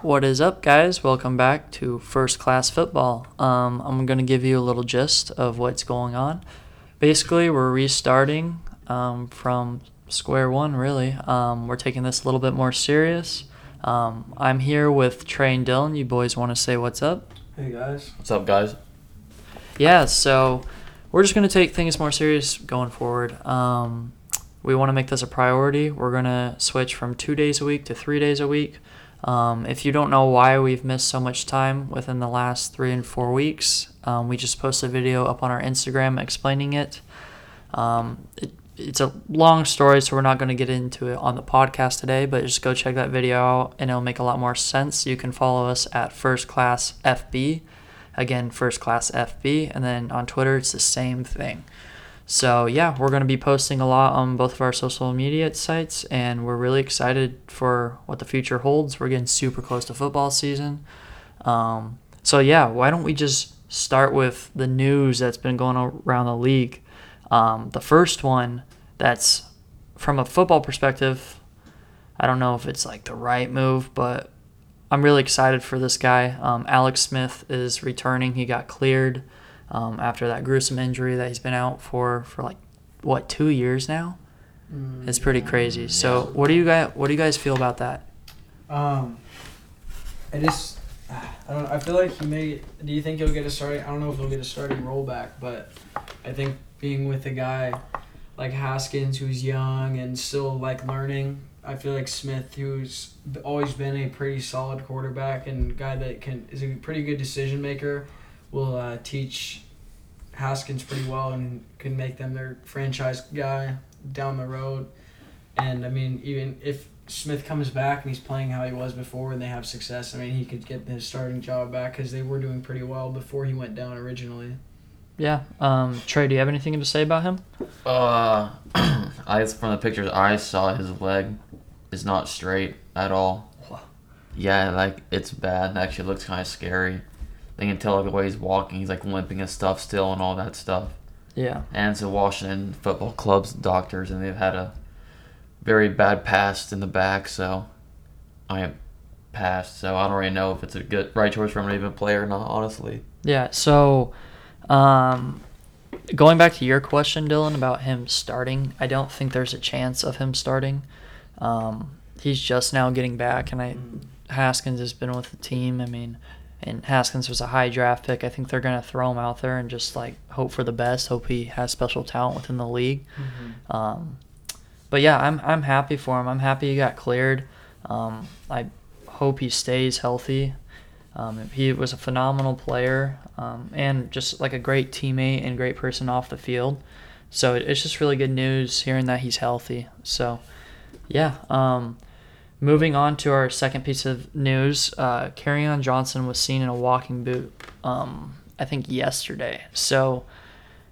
What is up, guys? Welcome back to First Class Football. Um, I'm going to give you a little gist of what's going on. Basically, we're restarting um, from square one, really. Um, we're taking this a little bit more serious. Um, I'm here with Trey and Dylan. You boys want to say what's up? Hey guys. What's up, guys? Yeah, so we're just going to take things more serious going forward. Um, we want to make this a priority. We're going to switch from two days a week to three days a week. Um, if you don't know why we've missed so much time within the last three and four weeks, um, we just posted a video up on our Instagram explaining it. Um, it it's a long story, so we're not going to get into it on the podcast today, but just go check that video out and it'll make a lot more sense. You can follow us at First Class FB. Again, First Class FB. And then on Twitter, it's the same thing. So, yeah, we're going to be posting a lot on both of our social media sites, and we're really excited for what the future holds. We're getting super close to football season. Um, so, yeah, why don't we just start with the news that's been going around the league? Um, the first one that's from a football perspective, I don't know if it's like the right move, but I'm really excited for this guy. Um, Alex Smith is returning. He got cleared um, after that gruesome injury that he's been out for for like what two years now. Mm, It's pretty yeah. crazy. So what do you guys what do you guys feel about that? Um, I just, I don't. I feel like he may. Do you think he'll get a starting? I don't know if he'll get a starting rollback, but I think being with a guy like Haskins, who's young and still like learning. I feel like Smith, who's always been a pretty solid quarterback and guy that can is a pretty good decision maker, will uh, teach Haskins pretty well and can make them their franchise guy down the road. And I mean, even if Smith comes back and he's playing how he was before and they have success, I mean, he could get his starting job back because they were doing pretty well before he went down originally. Yeah. Um, Trey, do you have anything to say about him? Uh, I from the pictures I saw, his leg is not straight at all. Yeah, like it's bad. It actually looks kind of scary. They can tell like the way he's walking, he's like limping and stuff still, and all that stuff. Yeah. And so Washington football club's doctors, and they've had a very bad past in the back. So I am past. So I don't really know if it's a good right choice for him to even play or not. Honestly. Yeah. So, um, going back to your question, Dylan, about him starting, I don't think there's a chance of him starting. Um, he's just now getting back, and I Haskins has been with the team. I mean, and Haskins was a high draft pick. I think they're gonna throw him out there and just like hope for the best. Hope he has special talent within the league. Um, but yeah, I'm I'm happy for him. I'm happy he got cleared. Um, I hope he stays healthy. Um, he was a phenomenal player um, and just like a great teammate and great person off the field. So it- it's just really good news hearing that he's healthy. So yeah. Um, moving on to our second piece of news, uh, on Johnson was seen in a walking boot. Um, I think yesterday. So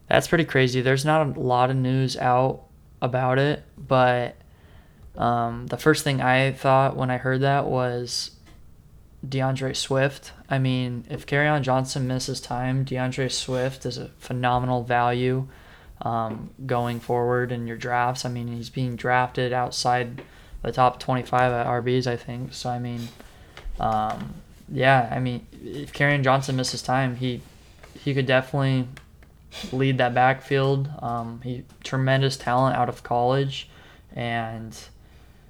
that's pretty crazy. There's not a lot of news out about it, but um, the first thing I thought when I heard that was DeAndre Swift. I mean, if on Johnson misses time, DeAndre Swift is a phenomenal value um, going forward in your drafts. I mean, he's being drafted outside the top 25 at RBs, I think. So, I mean, um, yeah, I mean, if Kerryon Johnson misses time, he he could definitely lead that backfield. Um, he tremendous talent out of college, and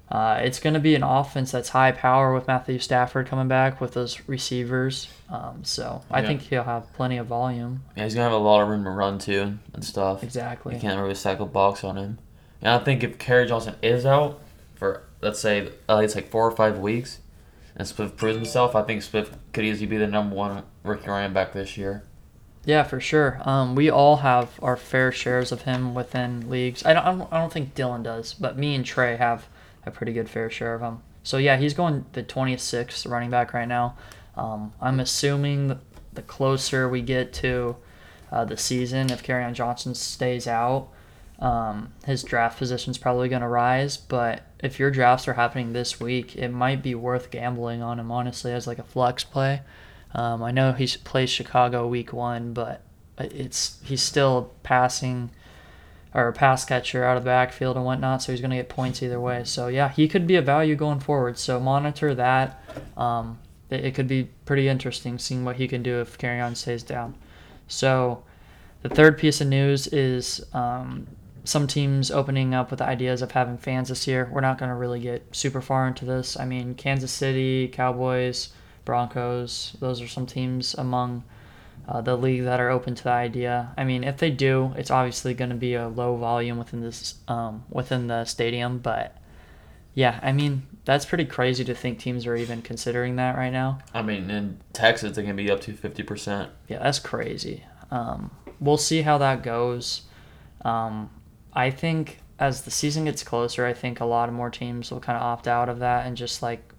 uh, it's going to be an offense that's high power with Matthew Stafford coming back with those receivers. Um, so I Yeah. think he'll have plenty of volume. Yeah, he's gonna have a lot of room to run too and stuff. Exactly. You can't really stack a box on him. And I think if Kerryon Johnson is out for let's say at least like four or five weeks, and Swift proves himself, I think Swift could easily be the number one rookie running back this year. Yeah, for sure. Um, we all have our fair shares of him within leagues. I don't, I don't, think Dylan does, but me and Trey have a pretty good fair share of him. So yeah, he's going the 26th running back right now. Um, I'm assuming the closer we get to uh, the season, if on Johnson stays out, um, his draft position is probably going to rise. But if your drafts are happening this week, it might be worth gambling on him honestly as like a flex play. Um, I know he plays Chicago week one, but it's he's still passing or a pass catcher out of the backfield and whatnot. So he's going to get points either way. So yeah, he could be a value going forward. So monitor that. Um, it, it could be pretty interesting seeing what he can do if Kerryon stays down. So the third piece of news is um, some teams opening up with ideas of having fans this year. We're not going to really get super far into this. I mean, Kansas City, Cowboys, Broncos, those are some teams among uh, the league that are open to the idea. I mean, if they do, it's obviously going to be a low volume within this um, within the stadium, but yeah, I mean, that's pretty crazy to think teams are even considering that right now. I mean, in Texas, they can be up to 50%. Yeah, that's crazy. Um, we'll see how that goes. Um, I think as the season gets closer, I think a lot of more teams will kind of opt out of that and just like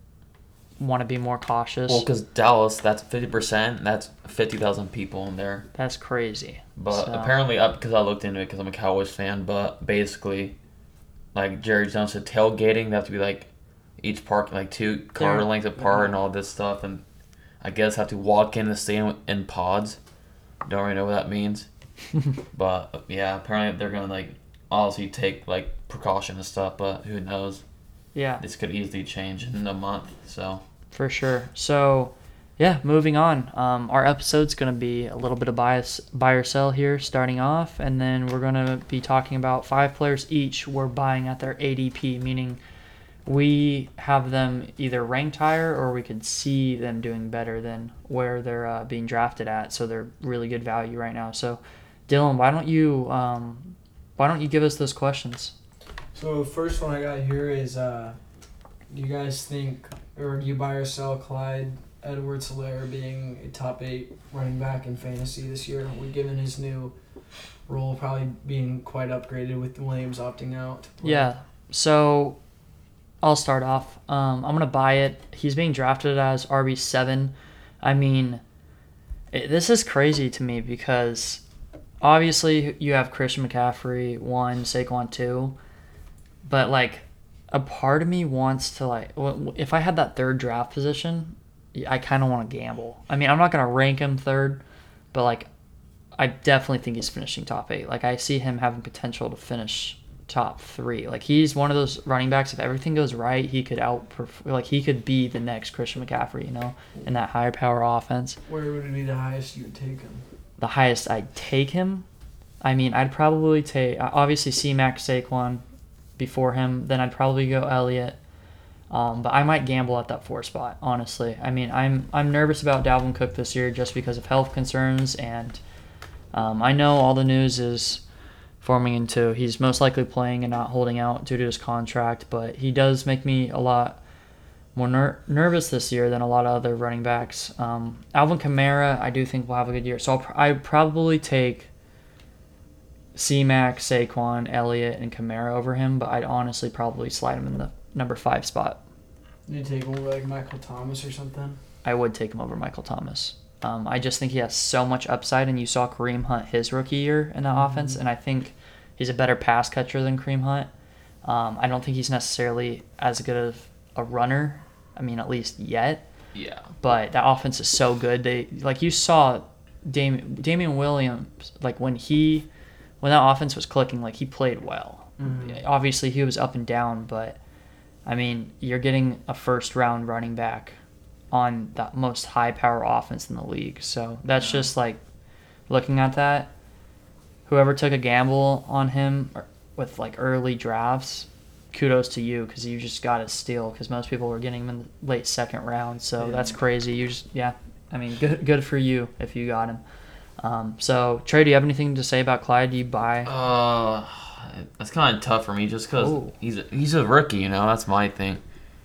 want to be more cautious. Well, because Dallas, that's 50%, that's 50,000 people in there. That's crazy. But so. apparently, uh, because I looked into it because I'm a Cowboys fan, but basically, like Jerry Jones said, tailgating, they have to be like each park, like two car lengths apart and all this stuff. And I guess have to walk in the stadium in pods. Don't really know what that means. but yeah, apparently they're going to like obviously take like precaution and stuff, but who knows? Yeah. This could easily change in a month, so. For sure. So, yeah, moving on. Um, our episode's going to be a little bit of bias, buy or sell here starting off, and then we're going to be talking about five players each we're buying at their ADP, meaning we have them either ranked higher or we could see them doing better than where they're uh, being drafted at. So they're really good value right now. So, Dylan, why don't you um, why don't you give us those questions? So first one I got here is, uh, do you guys think, or do you buy or sell Clyde Edwards-Helaire being a top eight running back in fantasy this year? We given his new role probably being quite upgraded with Williams opting out. Yeah. So I'll start off. Um, I'm gonna buy it. He's being drafted as RB seven. I mean, it, this is crazy to me because obviously you have Christian McCaffrey one, Saquon two, but like a part of me wants to like if I had that third draft position, I kind of want to gamble. I mean, I'm not gonna rank him third, but like I definitely think he's finishing top eight. Like I see him having potential to finish top three. Like he's one of those running backs. If everything goes right, he could out like he could be the next Christian McCaffrey. You know, in that higher power offense. Where would it be the highest you would take him? The highest I'd take him. I mean, I'd probably take obviously C Max Saquon before him. Then I'd probably go Elliott. Um, but I might gamble at that four spot, honestly. I mean, I'm I'm nervous about Dalvin Cook this year just because of health concerns, and um, I know all the news is forming into he's most likely playing and not holding out due to his contract, but he does make me a lot more ner- nervous this year than a lot of other running backs. Um, Alvin Kamara, I do think will have a good year, so I'll pr- I probably take C Mac, Saquon, Elliott, and Kamara over him, but I'd honestly probably slide him in the number five spot. You take him over like Michael Thomas or something? I would take him over Michael Thomas. Um, I just think he has so much upside, and you saw Kareem Hunt his rookie year in that mm-hmm. offense, and I think he's a better pass catcher than Kareem Hunt. Um, I don't think he's necessarily as good of a runner. I mean, at least yet. Yeah. But that offense is so good. They like you saw Dam- Damien Williams like when he when that offense was clicking, like he played well. Mm-hmm. Obviously, he was up and down, but I mean, you're getting a first round running back on the most high power offense in the league. So that's yeah. just like looking at that. Whoever took a gamble on him with like early drafts, kudos to you because you just got a steal because most people were getting him in the late second round. So yeah. that's crazy. You just yeah, I mean, good good for you if you got him. Um, so Trey, do you have anything to say about Clyde? Do you buy? Uh, that's kind of tough for me just because he's a, he's a rookie. You know, that's my thing.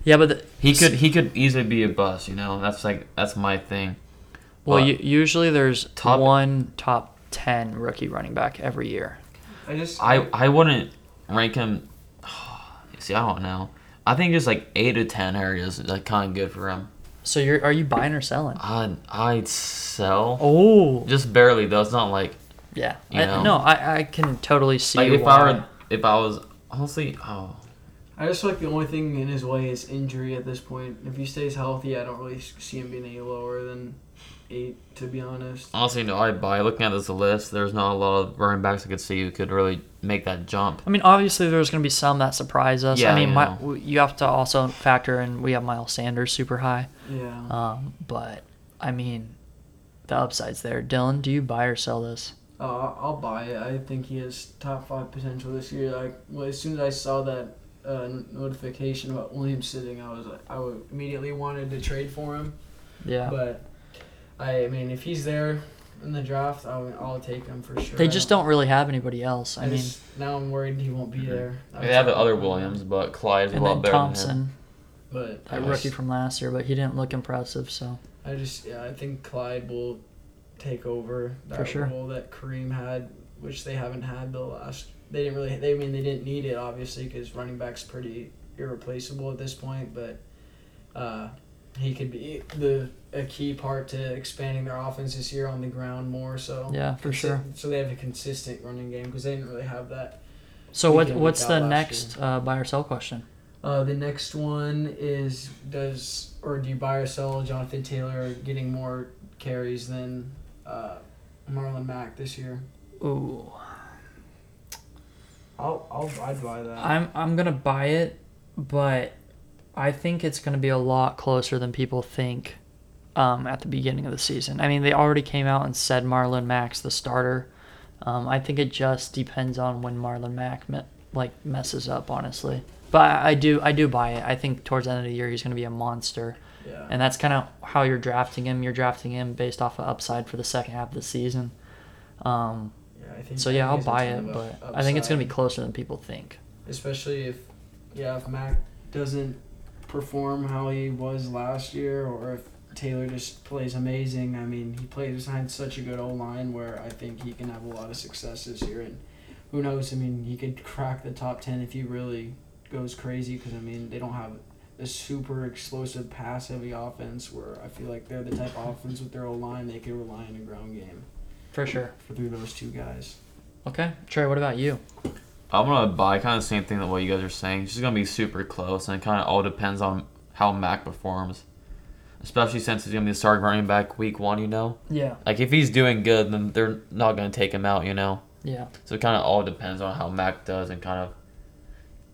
Yeah, but the, he could he could easily be a bust. You know, that's like that's my thing. Well, you, usually there's top, one top ten rookie running back every year. I just I I wouldn't rank him. See, I don't know. I think just like eight to ten areas is like kind of good for him. So you're are you buying or selling? I I'd sell. Oh, just barely though. It's not like. Yeah. You know? I, no, I I can totally see. Like if why. I were if I was honestly oh. I just feel like the only thing in his way is injury at this point. If he stays healthy, I don't really see him being any lower than eight, to be honest. Honestly, no, I buy. Looking at this list, there's not a lot of running backs I could see who could really make that jump. I mean, obviously, there's going to be some that surprise us. Yeah, I mean, I my, you have to also factor in we have Miles Sanders super high. Yeah. Um, but I mean, the upside's there. Dylan, do you buy or sell this? Uh, I'll I'll buy it. I think he has top five potential this year. Like well, as soon as I saw that uh, notification about Williams sitting, I was like, I immediately wanted to trade for him. Yeah. But I, I mean, if he's there in the draft, I'll, I'll take him for sure. they just don't really have anybody else. I, I mean, just, now I'm worried he won't be there. They have the other Williams, but Clyde's a and lot then better Thompson, but a I rookie from last year, but he didn't look impressive. So I just yeah, I think Clyde will take over that For sure. role that Kareem had, which they haven't had the last. They didn't really. They I mean they didn't need it obviously because running back's pretty irreplaceable at this point, but. Uh, he could be the a key part to expanding their offense this year on the ground more so. yeah, for Consi- sure. So they have a consistent running game because they didn't really have that. So what what's the next uh, buy or sell question? Uh, the next one is does or do you buy or sell Jonathan Taylor getting more carries than uh, Marlon Mack this year? Ooh, I'll I'll I'd buy that. I'm I'm gonna buy it, but I think it's gonna be a lot closer than people think. Um, at the beginning of the season, I mean, they already came out and said Marlon Mack's the starter. Um, I think it just depends on when Marlon Mack me- like messes up, honestly. But I, I do I do buy it. I think towards the end of the year he's gonna be a monster. yeah. and that's kind of how you're drafting him. You're drafting him based off of upside for the second half of the season. Um, yeah, I think so yeah, I'll buy it, but I think it's gonna be closer than people think. especially if yeah if Mack doesn't perform how he was last year or if Taylor just plays amazing. I mean, he plays behind such a good O line where I think he can have a lot of success this year. And who knows? I mean, he could crack the top ten if he really goes crazy. Because I mean, they don't have a super explosive pass heavy offense where I feel like they're the type of offense with their O line they can rely on a ground game For sure. for through those two guys. Okay, Trey. What about you? I'm gonna buy kind of the same thing that what you guys are saying. It's just gonna be super close, and it kind of all depends on how Mac performs. Especially since he's gonna be the starting running back week one, you know. Yeah. Like if he's doing good, then they're not gonna take him out, you know. Yeah. So it kind of all depends on how Mac does and kind of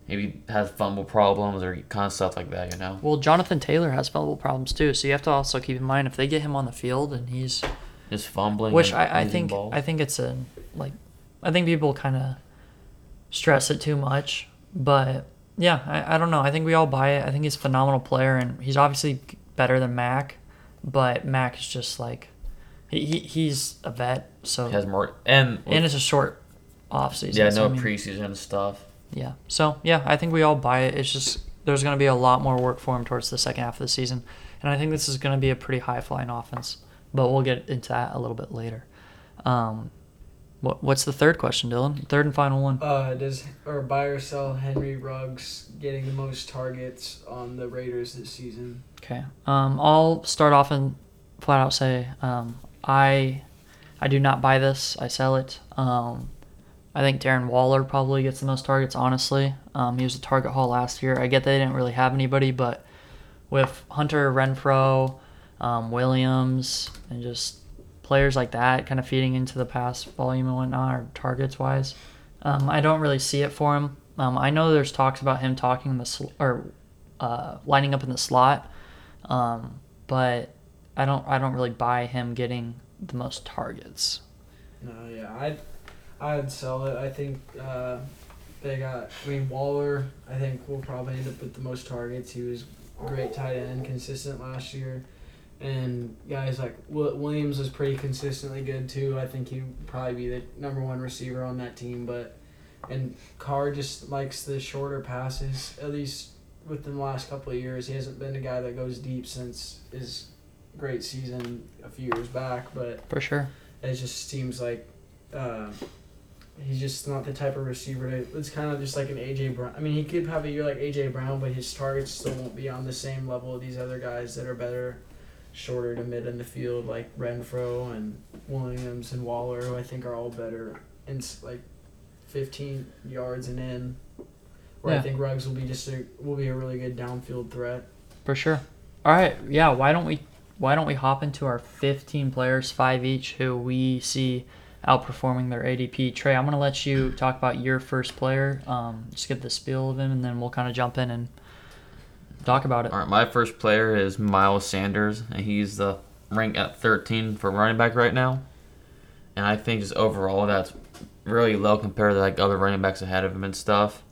maybe has fumble problems or kind of stuff like that, you know. Well, Jonathan Taylor has fumble problems too, so you have to also keep in mind if they get him on the field and he's, Just fumbling. which I, I think balls. I think it's a like, I think people kind of stress it too much, but yeah, I, I don't know. I think we all buy it. I think he's a phenomenal player, and he's obviously better than Mac, but Mac is just like, he, he he's a vet, so He has more and, and it's a short off season. yeah, so, no I mean, preseason stuff. Yeah. So yeah, I think we all buy it. It's just there's going to be a lot more work for him towards the second half of the season, and I think this is going to be a pretty high flying offense. But we'll get into that a little bit later. Um, what what's the third question, Dylan? Third and final one. Uh, does or buy or sell Henry Ruggs getting the most targets on the Raiders this season? Okay. Um, I'll start off and flat out say um, I I do not buy this. I sell it. Um, I think Darren Waller probably gets the most targets. Honestly, um, he was a target haul last year. I get they didn't really have anybody, but with Hunter Renfrow, um, Williams, and just players like that, kind of feeding into the pass volume and whatnot, or targets wise, um, I don't really see it for him. Um, I know there's talks about him talking in the sl- or uh, lining up in the slot, um, but I don't I don't really buy him getting the most targets. No, yeah, I'd I'd sell it. I think uh, they got. I mean, Waller. I think will probably end up with the most targets. He was great tight end, consistent last year, and guys like Wi- Williams is pretty consistently good too. I think he'd probably be the number one receiver on that team. But and Carr just likes the shorter passes. At least within the last couple of years, he hasn't been a guy that goes deep since his great season a few years back. But For sure. it just seems like uh, he's just not the type of receiver to. It's kind of just like an AJ Brown. I mean, he could have a year like AJ Brown, but his targets still won't be on the same level of these other guys that are better, shorter to mid in the field, like Renfrow and Williams and Waller, who I think are all better in like 15 yards and in. Where Yeah. I think Ruggs will be just a will be a really good downfield threat. For sure. All right. Yeah. Why don't we why don't we hop into our 15 players, five each, who we see outperforming their ADP? Trey, I'm gonna let you talk about your first player. Um, just get the spiel of him, and then we'll kind of jump in and talk about it. All right, my first player is Miles Sanders, and he's the rank at 13 for running back right now. And I think just overall that's really low compared to like other running backs ahead of him and stuff.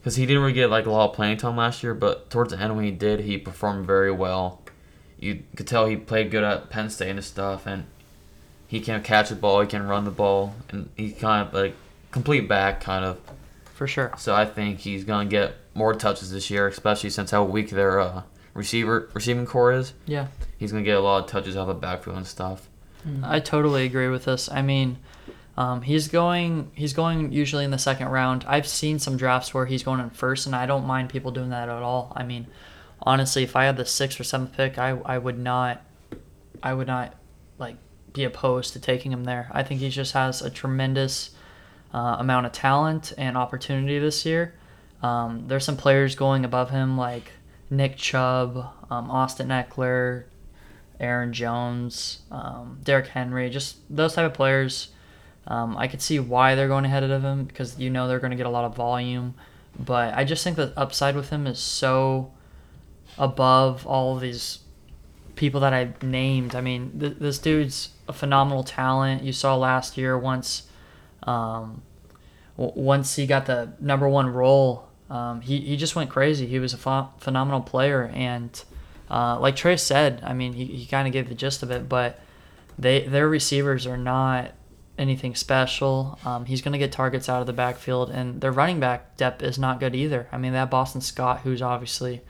Because he didn't really get like a lot of playing time last year, but towards the end when he did, he performed very well. You could tell he played good at Penn State and stuff, and he can catch the ball, he can run the ball, and he kind of like complete back kind of. For sure. So I think he's gonna get more touches this year, especially since how weak their uh, receiver receiving corps is. Yeah. He's gonna get a lot of touches out of the backfield and stuff. I totally agree with this. I mean, um, he's going he's going usually in the second round. I've seen some drafts where he's going in first, and I don't mind people doing that at all. I mean, honestly, if I had the sixth or seventh pick, I I would not, I would not like be opposed to taking him there. I think he just has a tremendous uh, amount of talent and opportunity this year. Um, there's some players going above him like Nick Chubb, um, Austin Ekeler, Aaron Jones, um, Henry, just those type of players. Um, I could see why they're going ahead of him because you know they're going to get a lot of volume. But I just think the upside with him is so above all these people that I named. I mean, th- this dude's a phenomenal talent. You saw last year once, um, once he got the number one role, um, he he just went crazy. He was a ph- phenomenal player, and uh, like Trey said, I mean, he, he kind of gave the gist of it, but they their receivers are not anything special. Um, he's going to get targets out of the backfield, and their running back depth is not good either. I mean, that Boston Scott, who's obviously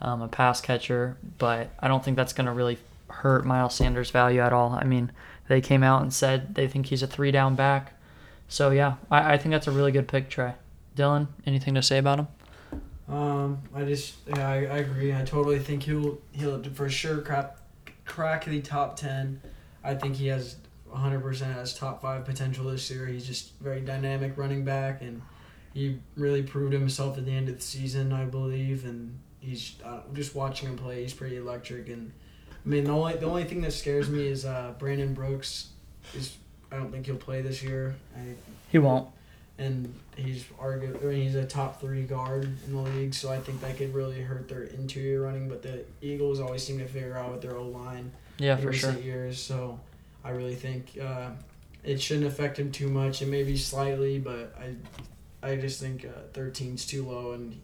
um, a pass catcher, but I don't think that's going to really hurt Miles Sanders' value at all. I mean, they came out and said they think he's a three down back. So, yeah, I, I think that's a really good pick, Trey. Dylan, anything to say about him? Um, I just yeah, I, I agree. I totally think he'll he'll for sure crack crack the top ten. I think he has 100% has top five potential this year. He's just very dynamic running back, and he really proved himself at the end of the season, I believe. And he's uh, just watching him play. He's pretty electric. And I mean, the only the only thing that scares me is uh, Brandon Brooks. Is I don't think he'll play this year. I He won't. And he's argu- I mean, he's a top three guard in the league, so I think that could really hurt their interior running. But the Eagles always seem to figure out with their O line Yeah, in for sure. years, so I really think uh, it shouldn't affect him too much. It may be slightly, but I I just think uh, 13's too low, and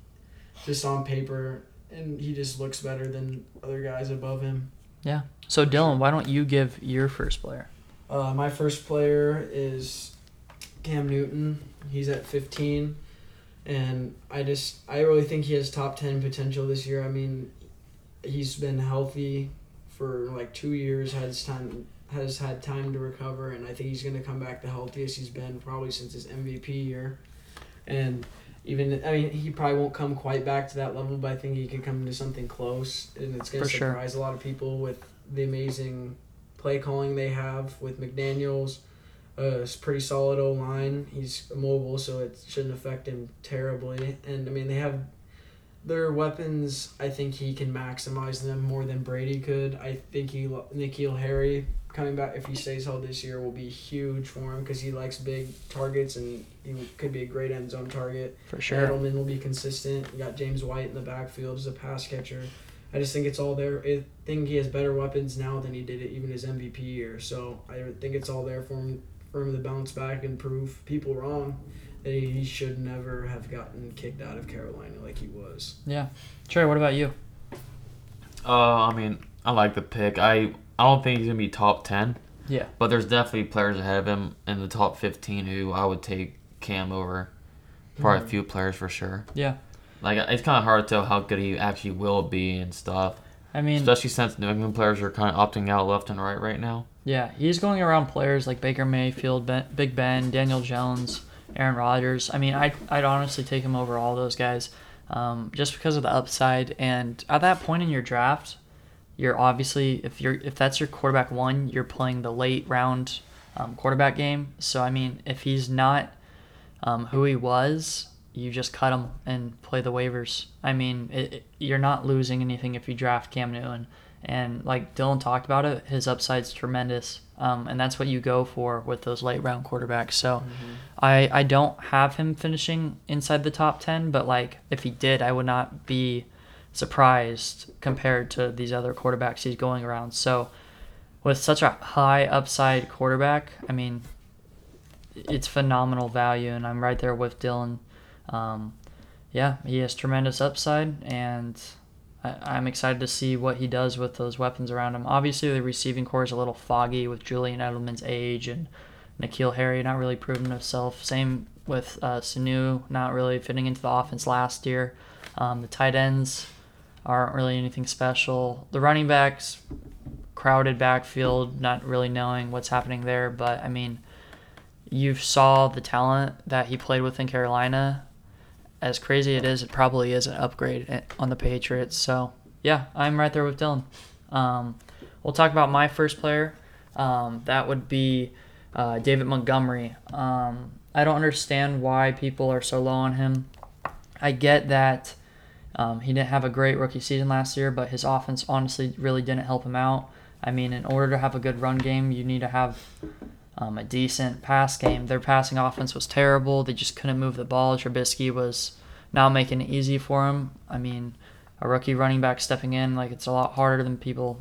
just on paper, and he just looks better than other guys above him. Yeah. So, Dylan, why don't you give your first player? Uh, my first player is Cam Newton. He's at 15, and I just I really think he has top 10 potential this year. I mean, he's been healthy for like two years. Has time has had time to recover, and I think he's gonna come back the healthiest he's been probably since his MVP year. And even I mean, he probably won't come quite back to that level, but I think he can come to something close, and it's gonna For sure. surprise a lot of people with the amazing play calling they have with McDaniel's. Uh, it's pretty solid O line. He's mobile, so it shouldn't affect him terribly. And I mean, they have their weapons. I think he can maximize them more than Brady could. I think he N'Keal Harry coming back if he stays healthy this year will be huge for him because he likes big targets and he could be a great end zone target. For sure. Edelman will be consistent. You got James White in the backfield as a pass catcher. I just think it's all there. I think he has better weapons now than he did it even his MVP year. So I think it's all there for him for him to bounce back and prove people wrong that he, he should never have gotten kicked out of Carolina like he was. Yeah. Trey, what about you? Uh, I mean, I like the pick. I I don't think he's gonna be top ten, Yeah. but there's definitely players ahead of him in the top fifteen who I would take Cam over. Probably Mhm. a few players for sure. Yeah. Like it's kind of hard to tell how good he actually will be and stuff. I mean, Especially since New England players are kind of opting out left and right right now. Yeah, he's going around players like Baker Mayfield, ben, Big Ben, Daniel Jones, Aaron Rodgers. I mean, I'd, I'd honestly take him over all those guys um, just because of the upside. And at that point in your draft, you're obviously if you're if that's your quarterback one, you're playing the late round um, quarterback game. So I mean, if he's not um, who he was, you just cut him and play the waivers. I mean, it, it- you're not losing anything if you draft Cam Newton. And like Dylan talked about it, his upside's tremendous. Um, and that's what you go for with those late round quarterbacks. So I, I don't have him finishing inside the top 10, but like if he did, I would not be surprised compared to these other quarterbacks he's going around. So with such a high upside quarterback, I mean, it's phenomenal value, and I'm right there with Dylan. Um, yeah, he has tremendous upside, and I, I'm excited to see what he does with those weapons around him. Obviously, the receiving corps is a little foggy with Julian Edelman's age and N'Keal Harry not really proving himself. Same with uh, Sanu not really fitting into the offense last year. Um, the tight ends aren't really anything special. The running backs, crowded backfield, not really knowing what's happening there. But I mean, you saw the talent that he played with in Carolina. As crazy it is, it probably is an upgrade on the Patriots. So yeah, I'm right there with Dylan. Um, we'll talk about my first player. Um, that would be uh, David Montgomery. Um, I don't understand why people are so low on him. I get that um, he didn't have a great rookie season last year, but his offense honestly really didn't help him out. I mean, in order to have a good run game, you need to have um, a decent pass game. Their passing offense was terrible. They just couldn't move the ball. Trubisky was now making it easy for him. I mean, a rookie running back stepping in, like it's a lot harder than people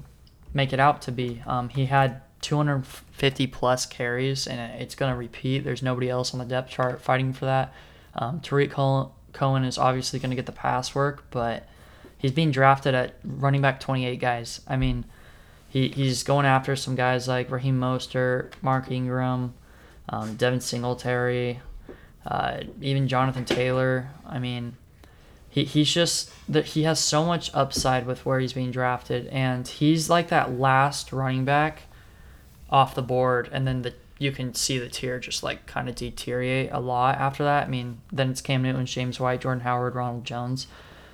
make it out to be. Um, he had 250 plus carries, and it's going to repeat. There's nobody else on the depth chart fighting for that. Um, Tarik Cohen is obviously going to get the pass work, but he's being drafted at running back 28 guys. I mean, he, he's going after some guys like Raheem Mostert, Mark Ingram, um, Devin Singletary, uh, even Jonathan Taylor. I mean, he, he's just that he has so much upside with where he's being drafted, and he's like that last running back off the board, and then the you can see the tier just like kind of deteriorate a lot after that. I mean, then it's Cam Newton, James White, Jordan Howard, Ronald Jones.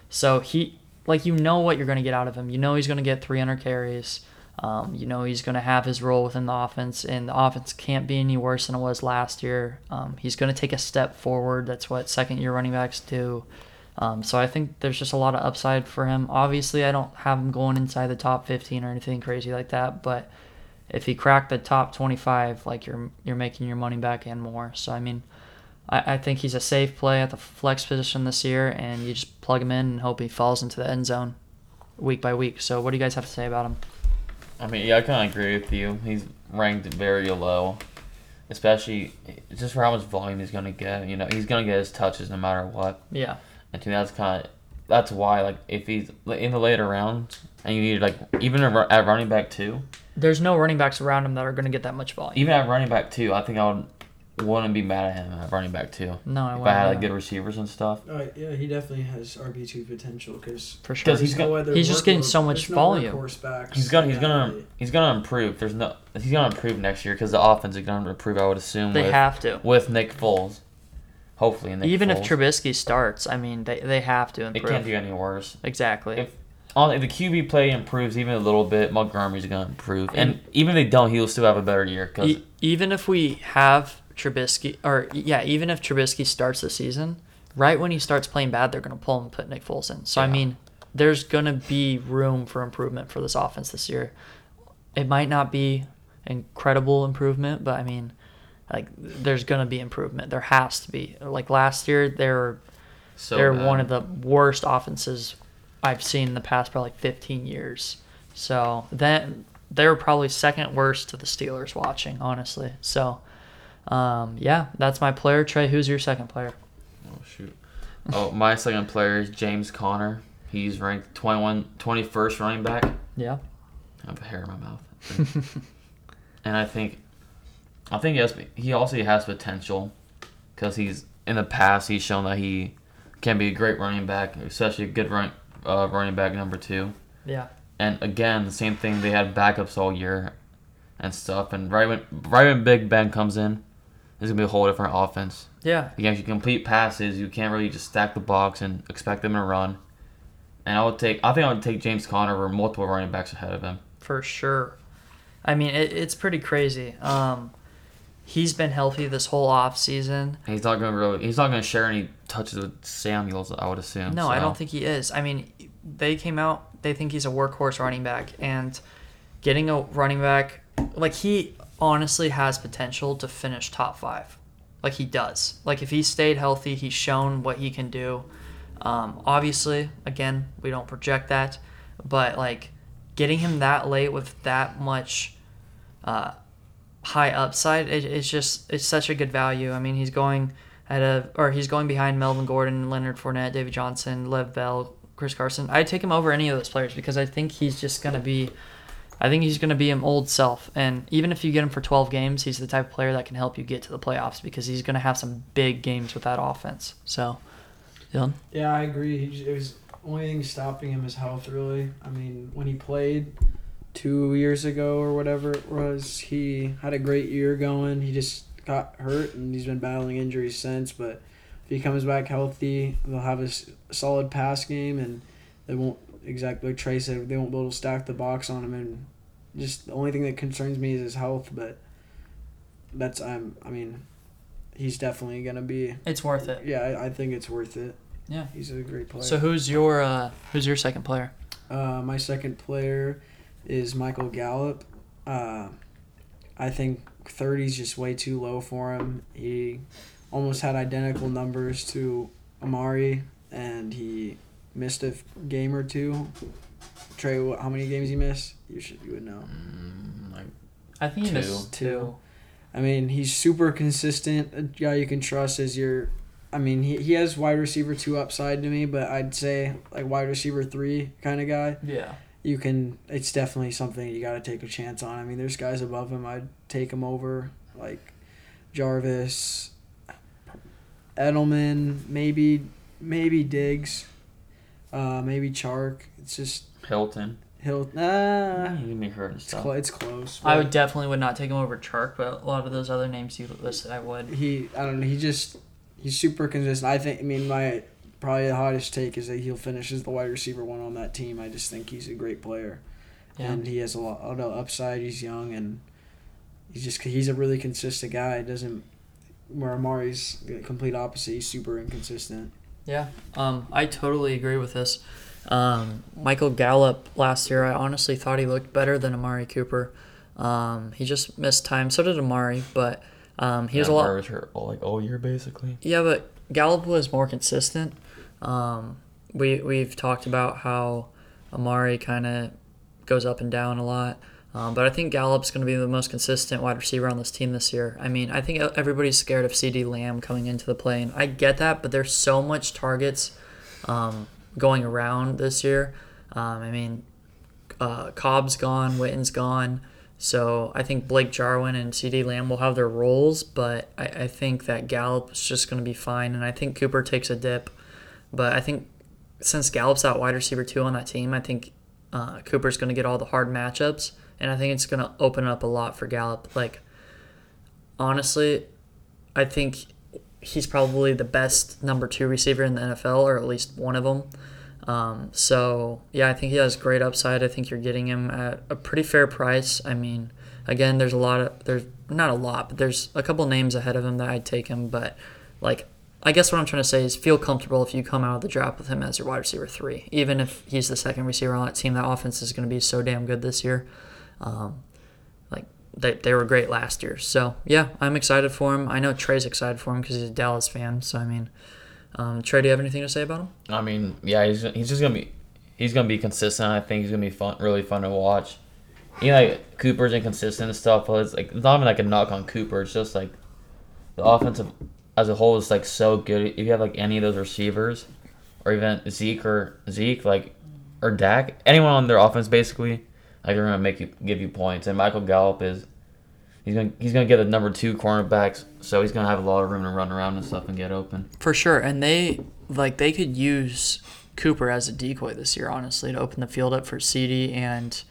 So he like you know what you're going to get out of him. You know he's going to get 300 carries. Um, you know he's going to have his role within the offense, and the offense can't be any worse than it was last year. Um, he's going to take a step forward. That's what second-year running backs do. Um, so I think there's just a lot of upside for him. Obviously, I don't have him going inside the top 15 or anything crazy like that, but if he cracked the top 25, like you're you're making your money back and more. So I mean, I, I think he's a safe play at the flex position this year, and you just plug him in and hope he falls into the end zone week by week. So what do you guys have to say about him? I mean, yeah, I kind of agree with you. He's ranked very low, especially just for how much volume he's gonna get. You know, he's gonna get his touches no matter what. Yeah. And to me, that's kind of that's why like if he's in the later rounds and you need like even at running back too. There's no running backs around him that are going to get that much volume. Even at running back two, I think I would wouldn't be mad at him at running back two. No, I if wouldn't. I had like good receivers and stuff. Uh, yeah, he definitely has RB two potential because for sure. Because he's got- He's just getting so much volume. He's gonna he's gonna he's gonna improve. There's no he's gonna improve next year because the offense is gonna improve. I would assume They with, have to. with Nick Foles. Hopefully, Nick Even Foles. if Trubisky starts, I mean, they, they have to improve. it can't be any worse. exactly. If on if the QB play improves even a little bit, Montgomery's gonna improve, and, And- even if they don't, he'll still have a better year. Cause E- even if we have Trubisky, or yeah, even if Trubisky starts the season, right when he starts playing bad, they're going to pull him and put Nick Foles in. So I mean, there's going to be room for improvement for this offense this year. It might not be incredible improvement, but I mean, like there's going to be improvement. There has to be. Like last year, they were so they're bad. one of the worst offenses I've seen in the past probably 15 years. So then they were probably second worst to the Steelers watching, honestly. So um, yeah, that's my player. Trey, who's your second player? Oh shoot. Oh, my second player is James Conner. He's ranked 21, 21st running back. Yeah. I have a hair in my mouth. and I think, I think he, has, he also has potential, because he's in the past he's shown that he can be a great running back, especially a good run, uh, running back number two. Yeah. And again, the same thing. They had backups all year, and stuff. And right when right when Big Ben comes in, there's gonna be a whole different offense. Yeah. You can actually complete passes. You can't really just stack the box and expect them to run. And I would take. I think I would take James Conner over multiple running backs ahead of him. For sure. I mean, it, it's pretty crazy. Um, he's been healthy this whole off season. And he's not gonna really. He's not gonna share any touches with Samuels. I would assume. No, I don't think he is. I mean, they came out. They think he's a workhorse running back, and getting a running back like he honestly has potential to finish top five. Like he does. Like if he stayed healthy, he's shown what he can do. Um, obviously, again, we don't project that, but like getting him that late with that much uh, high upside, it, it's just it's such a good value. I mean, he's going at a or he's going behind Melvin Gordon, Leonard Fournette, David Johnson, Lev Bell, Chris Carson. I'd take him over any of those players because I think he's just gonna be. I think he's going to be him old self, and even if you get him for 12 games, he's the type of player that can help you get to the playoffs because he's going to have some big games with that offense. So, Dylan. Yeah, I agree. He, it was only thing stopping him is health. Really, I mean, when he played two years ago or whatever it was, he had a great year going. He just got hurt and he's been battling injuries since. But if he comes back healthy, they'll have a solid pass game and they won't exactly like Trey said they won't be able to stack the box on him. And just the only thing that concerns me is his health. But that's I'm I mean, he's definitely gonna be. It's worth it. Yeah, I, I think it's worth it. Yeah. He's a great player. So who's your uh, who's your second player? Uh, my second player is Michael Gallup. Uh, I think 30 is just way too low for him. He almost had identical numbers to Amari, and he missed a game or two. Trey, wh- how many games he missed? You should you would know. Mm, like I think he Two. missed two. I mean, he's super consistent. A guy you can trust as your. I mean, he, he has wide receiver two upside to me, but I'd say like wide receiver three kind of guy. Yeah. you can it's definitely something you got to take a chance on. I mean, there's guys above him I'd take him over like Jarvis, Edelman, maybe maybe Diggs, uh, maybe Chark. It's just Hilton. Hill. Ah, you me hurt and it's, stuff. clo- it's close. I would definitely would not take him over Chark, but a lot of those other names you listed, I would. He I don't know. He just he's super consistent. I think. I mean, my probably the hottest take is that he'll finish as the wide receiver one on that team. I just think he's a great player. Yeah. and he has a lot of upside. He's young and he's just he's a really consistent guy. It doesn't where Amari's the complete opposite. He's super inconsistent. Yeah, um, I totally agree with this. Um, Michael Gallup last year, I honestly thought he looked better than Amari Cooper. Um, he just missed time. So did Amari, but um, he was a lot. Amari was hurt all, like all year basically. Yeah, but Gallup was more consistent. Um, we we've talked about how Amari kind of goes up and down a lot. Um, but I think Gallup's going to be the most consistent wide receiver on this team this year. I mean, I think everybody's scared of CeeDee Lamb coming into the play, and I get that, but there's so much targets um, going around this year. Um, I mean, uh, Cobb's gone, Witten's gone. So I think Blake Jarwin and CeeDee Lamb will have their roles, but I, I think that Gallup is just going to be fine, and I think Cooper takes a dip. But I think since Gallup's that wide receiver two on that team, I think uh, Cooper's going to get all the hard matchups, and I think it's going to open up a lot for Gallup. Like, honestly, I think he's probably the best number two receiver in the NFL, or at least one of them. Um, so yeah, I think he has great upside. I think you're getting him at a pretty fair price. I mean, again, there's a lot of there's not a lot, but there's a couple names ahead of him that I'd take him. But like, I guess what I'm trying to say is feel comfortable if you come out of the draft with him as your wide receiver three, even if he's the second receiver on that team. That offense is going to be so damn good this year. Um, they, they were great last year. So yeah, I'm excited for him. I know Trey's excited for him because he's a Dallas fan. So I mean, um, Trey, do you have anything to say about him? I mean, yeah, he's he's just gonna be he's gonna be consistent. I think he's gonna be fun, really fun to watch. You know, like Cooper's inconsistent and stuff, but it's like it's not even like a knock on Cooper. It's just like the offensive as a whole is like so good. If you have like any of those receivers, or even Zeke or Zeke, like or Dak, anyone on their offense basically, like they're gonna make you give you points. And Michael Gallup is he's gonna he's gonna get a number two cornerbacks, so he's gonna have a lot of room to run around and stuff and get open. For sure, and they like they could use Cooper as a decoy this year, honestly, to open the field up for CeeDee and.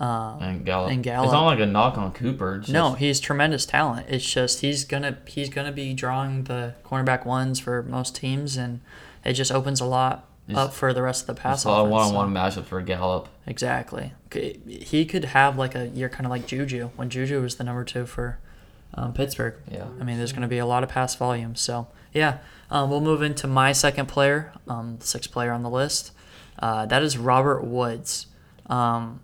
Uh, And Gallup. And Gallup. It's not like a knock on Cooper. No, he's tremendous talent. It's just he's gonna he's gonna be drawing the cornerback ones for most teams, and it just opens a lot It's- up for the rest of the pass It's a lot of offense. one-on-one matchups for Gallup. Exactly. He could have like a year kind of like Juju when Juju was the number two for um, Pittsburgh. Yeah. I mean, there's going to be a lot of pass volume. So, yeah, um, we'll move into my second player, um, the sixth player on the list. Uh, that is Robert Woods. Um,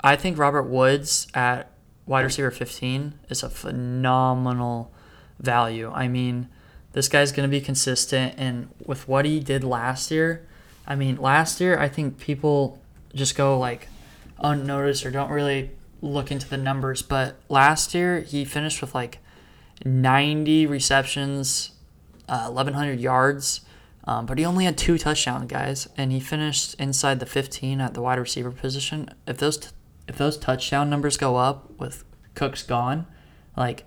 I think Robert Woods at wide receiver 15 is a phenomenal value. I mean, this guy's going to be consistent, and with what he did last year, I mean, last year I think people just go like unnoticed or don't really look into the numbers, but last year he finished with like 90 receptions, uh, 1,100 yards. Um, but he only had two touchdowns, guys, and he finished inside the 15 at the wide receiver position. If those t- if those touchdown numbers go up with Cooks gone, like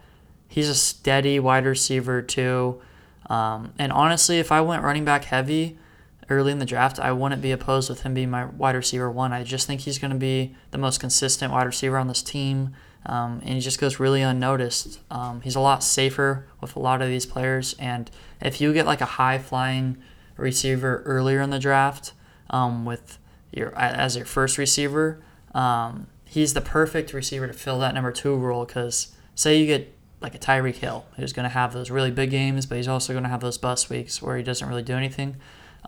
he's a steady wide receiver too. Um, and honestly, if I went running back heavy early in the draft, I wouldn't be opposed with him being my wide receiver one. I just think he's going to be the most consistent wide receiver on this team. Um, and he just goes really unnoticed. Um, he's a lot safer with a lot of these players, and if you get like a high flying receiver earlier in the draft um, with your as your first receiver, um, he's the perfect receiver to fill that number two role. Because say you get like a Tyreek Hill, who's going to have those really big games, but he's also going to have those bust weeks where he doesn't really do anything.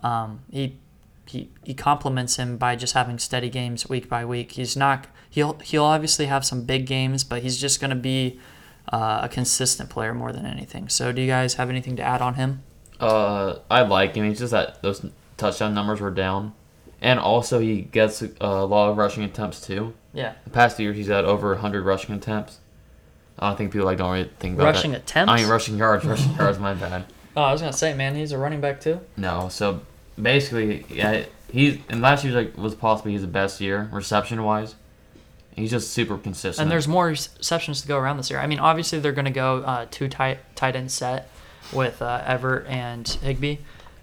Um, he he, he complements him by just having steady games week by week. He's not he'll he'll obviously have some big games, but he's just going to be uh, a consistent player more than anything. So, do you guys have anything to add on him? Uh, I like him. It's just that those touchdown numbers were down, and also he gets a lot of rushing attempts too. Yeah, The past year he's had over 100 rushing attempts. I don't think people like don't really think about rushing that. attempts. I mean rushing yards. Rushing yards. My bad. Oh, I was gonna say, man, he's a running back too. No, so basically, yeah, he's and last year like was possibly his best year reception wise. He's just super consistent. And there's more receptions to go around this year. I mean, obviously they're going to go uh, two tight tight end set with uh, Everett and Higbee,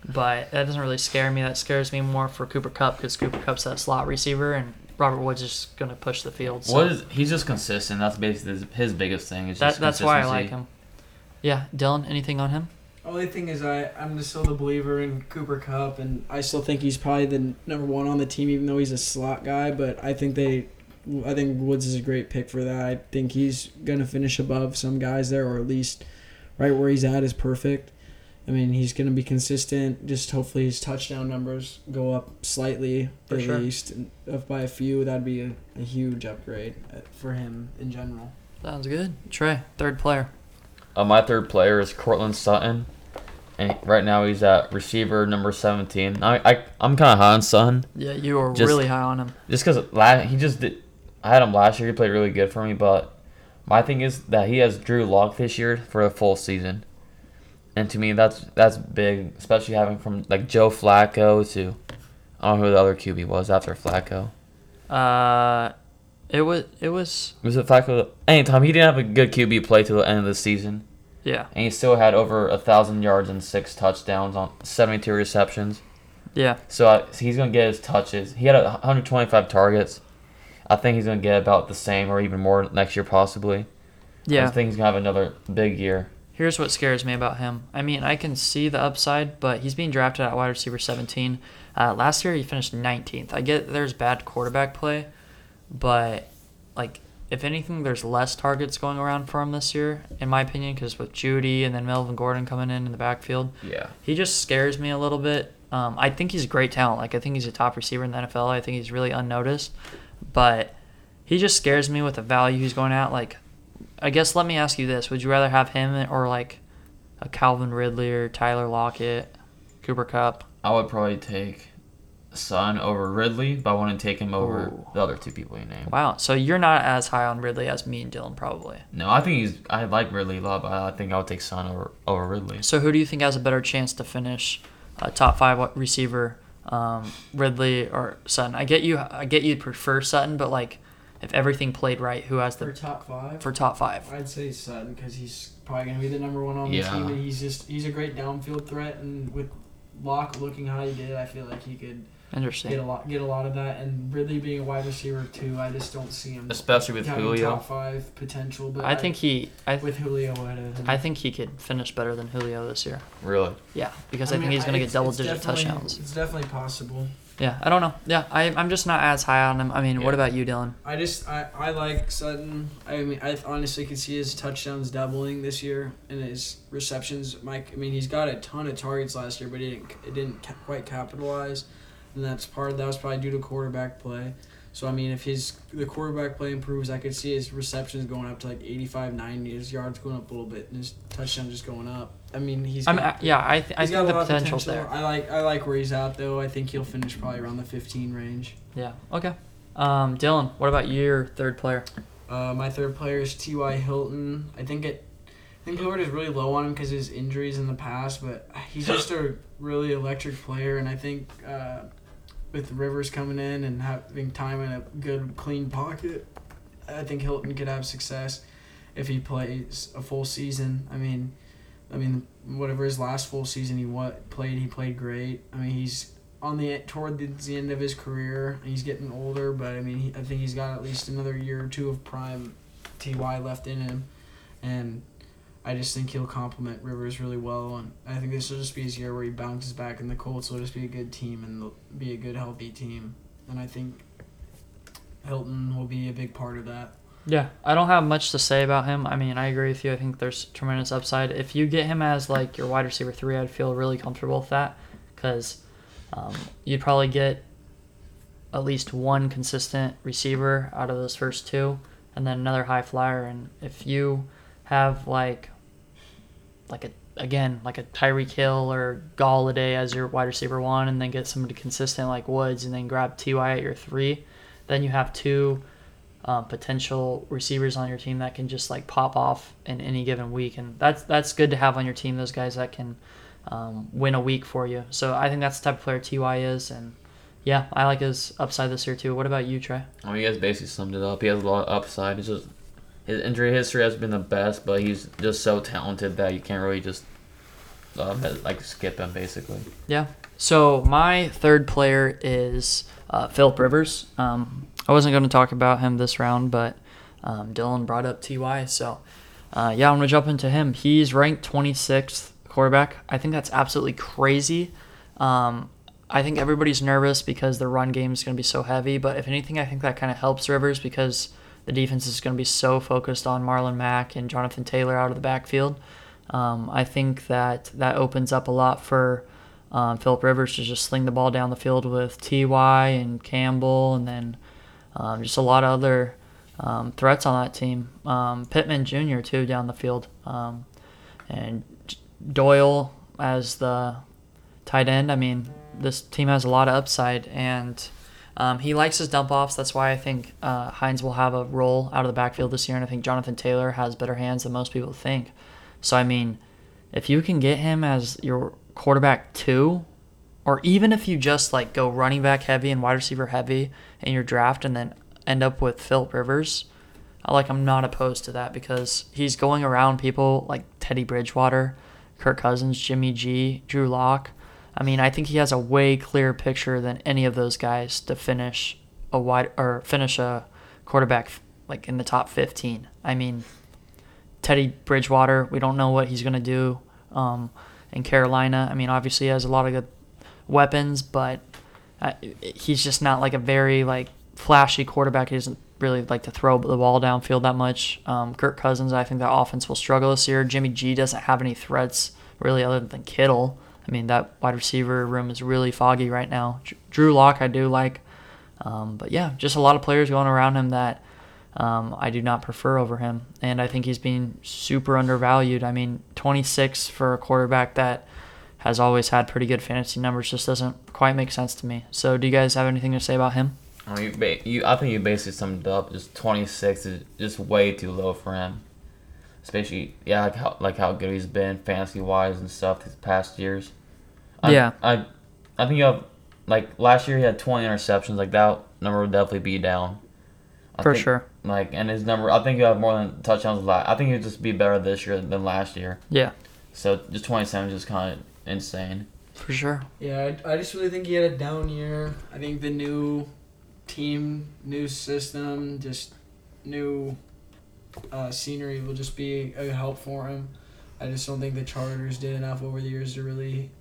but that doesn't really scare me. That scares me more for Cooper Kupp because Cooper Kupp's that slot receiver, and Robert Woods is just going to push the field. So what is he's just consistent. That's basically his, his biggest thing. Is that, that's why I like him. Yeah, Dylan, anything on him? Only thing is, I I'm just still the believer in Cooper Kupp, and I still think he's probably the number one on the team, even though he's a slot guy. But I think they, I think Woods is a great pick for that. I think he's gonna finish above some guys there, or at least right where he's at is perfect. I mean, he's gonna be consistent. Just hopefully his touchdown numbers go up slightly For at sure. least, if by a few, that'd be a, a huge upgrade uh, for him in general. Sounds good. Trey, third player. Uh, my third player is Courtland Sutton, and right now he's at receiver number 17. I, I I'm kind of high on Sutton Yeah, you were Just- really high on him. just because la- he just did. I had him last year. He played really good for me, but my thing is that he has Drew Lock this year for a full season, and to me that's that's big, especially having from like Joe Flacco to I don't know who the other QB was after Flacco. Uh, it was it was Was it Flacco? Anytime he didn't have a good QB play to the end of the season, yeah and he still had over a thousand yards and six touchdowns on 72 receptions. yeah So I, he's gonna get his touches. He had a 125 targets. I think he's gonna get about the same or even more next year possibly. Yeah. just think he's gonna have another big year. Here's what scares me about him. I mean, I can see the upside, but he's being drafted at wide receiver 17. Uh, last year, he finished 19th. I get there's bad quarterback play, but like if anything, there's less targets going around for him this year, in my opinion, because with Jeudy and then Melvin Gordon coming in in the backfield, Yeah. he just scares me a little bit. Um, I think he's a great talent. Like I think he's a top receiver in the NFL. I think he's really unnoticed, but he just scares me with the value he's going at. Like, I guess let me ask you this: Would you rather have him or like a Calvin Ridley or Tyler Lockett, Cooper Kupp? I would probably take Son over Ridley, but I wouldn't take him over Ooh. the other two people you named. Wow. So you're not as high on Ridley as me and Dylan probably. No, I think he's. I like Ridley a lot, but I think I would take Son over over Ridley. So who do you think has a better chance to finish uh, top five receiver, um, Ridley or Sutton? I get you. I get you'd prefer Sutton, but like, if everything played right, who has the For top five, for top five? I'd say Sutton because he's probably gonna be the number one on the team, and he's just he's a great downfield threat. And with Lock looking how he did, I feel like he could get a lot get a lot of that. And Ridley being a wide receiver too, I just don't see him Especially with having Julio. top five potential. But I think he. I with Julio ahead of him. I think he could finish better than Julio this year. Really. Yeah, because I, think mean, he's going to get double digit touchdowns. It's definitely possible. Yeah, I don't know. Yeah, I, I'm just not as high on him. I mean, what about you, Dylan? I just I, I like Sutton. I mean I honestly could see his touchdowns doubling this year and his receptions. Mike, I mean he's got a ton of targets last year, but he didn't it didn't ca- quite capitalize. And that's part of that was probably due to quarterback play. So I mean, if his the quarterback play improves, I could see his receptions going up to like 85, 90, his yards going up a little bit, and his touchdown just going up. I mean, he's I'm, uh, yeah, I, th- I he's think got the a lot of potential's potential. there. I like I like where he's at though. I think he'll finish probably around the 15 range. Yeah. Okay. Um, Dylan, what about your third player? Uh, my third player is T.Y. Hilton. I think it. I think Howard is really low on him because his injuries in the past, but he's just a really electric player, and I think uh, with Rivers coming in and having time in a good, clean pocket, I think Hilton could have success if he plays a full season. I mean, I mean, whatever his last full season he what played, he played great. I mean, he's on the toward the, end of his career. He's getting older, but I mean, he, I think he's got at least another year or two of prime Ty left in him, and I just think he'll complement Rivers really well. And I think this will just be his year where he bounces back, and the Colts will just be a good team and be a good, healthy team. And I think Hilton will be a big part of that. Yeah, I don't have much to say about him. I mean, I agree with you. I think there's tremendous upside. If you get him as like your wide receiver three, I'd feel really comfortable with that because um, you'd probably get at least one consistent receiver out of those first two, and then another high flyer. And if you have like like a again like a Tyreek Hill or Golladay as your wide receiver one, and then get somebody consistent like Woods, and then grab Ty at your three, then you have two um, potential receivers on your team that can just like pop off in any given week, and that's that's good to have on your team. Those guys that can um, win a week for you. So I think that's the type of player Ty is, and yeah, I like his upside this year too. What about you, Trey? I mean, you guys basically summed it up. He has a lot of upside. It's just his injury history has been the best, but he's just so talented that you can't really just uh, like skip him basically. Yeah. So my third player is uh, Philip Rivers. Um, I wasn't going to talk about him this round, but um, Dylan brought up Ty, so uh, yeah, I'm gonna jump into him. He's ranked 26th quarterback. I think that's absolutely crazy. Um, I think everybody's nervous because the run game is going to be so heavy, but if anything, I think that kind of helps Rivers because the defense is going to be so focused on Marlon Mack and Jonathan Taylor out of the backfield. Um, I think that that opens up a lot for um, Philip Rivers to just sling the ball down the field with Ty and Campbell, and then um, just a lot of other um, threats on that team. Um, Pittman Jr. too down the field, um, and Doyle as the tight end. I mean, this team has a lot of upside, and um, he likes his dump offs. That's why I think uh, Hines will have a role out of the backfield this year, and I think Jonathan Taylor has better hands than most people think. So I mean, if you can get him as your quarterback two, or even if you just like go running back heavy and wide receiver heavy in your draft, and then end up with Philip Rivers, I like I'm not opposed to that because he's going around people like Teddy Bridgewater, Kirk Cousins, Jimmy G, Drew Lock. I mean, I think he has a way clearer picture than any of those guys to finish a wide or finish a quarterback like in the top 15. I mean, Teddy Bridgewater, we don't know what he's going to do um, in Carolina. I mean, obviously he has a lot of good weapons, but uh, he's just not like a very like flashy quarterback. He doesn't really like to throw the ball downfield that much. Um, Kirk Cousins, I think that offense will struggle this year. Jimmy G doesn't have any threats really other than Kittle. I mean, that wide receiver room is really foggy right now. Drew Lock, I do like. Um, but yeah, just a lot of players going around him that um, I do not prefer over him. And I think he's being super undervalued. I mean, 26 for a quarterback that has always had pretty good fantasy numbers just doesn't quite make sense to me. So, do you guys have anything to say about him? I mean, you, you, I think you basically summed it up. Just 26 is just way too low for him. Especially, yeah, like how, like how good he's been fantasy wise and stuff these past years. I, Yeah. I, I think you have, like, last year he had 20 interceptions. Like, that number would definitely be down. I For think- sure. Like, and his number, I think you have more than touchdowns. Last, I think he'd just be better this year than last year. Yeah, So just 27 is just kind of insane. for sure. Yeah, I, I just really think he had a down year. I think the new team, new system, just new uh, scenery will just be a help for him. I just don't think the Chargers did enough over the years to really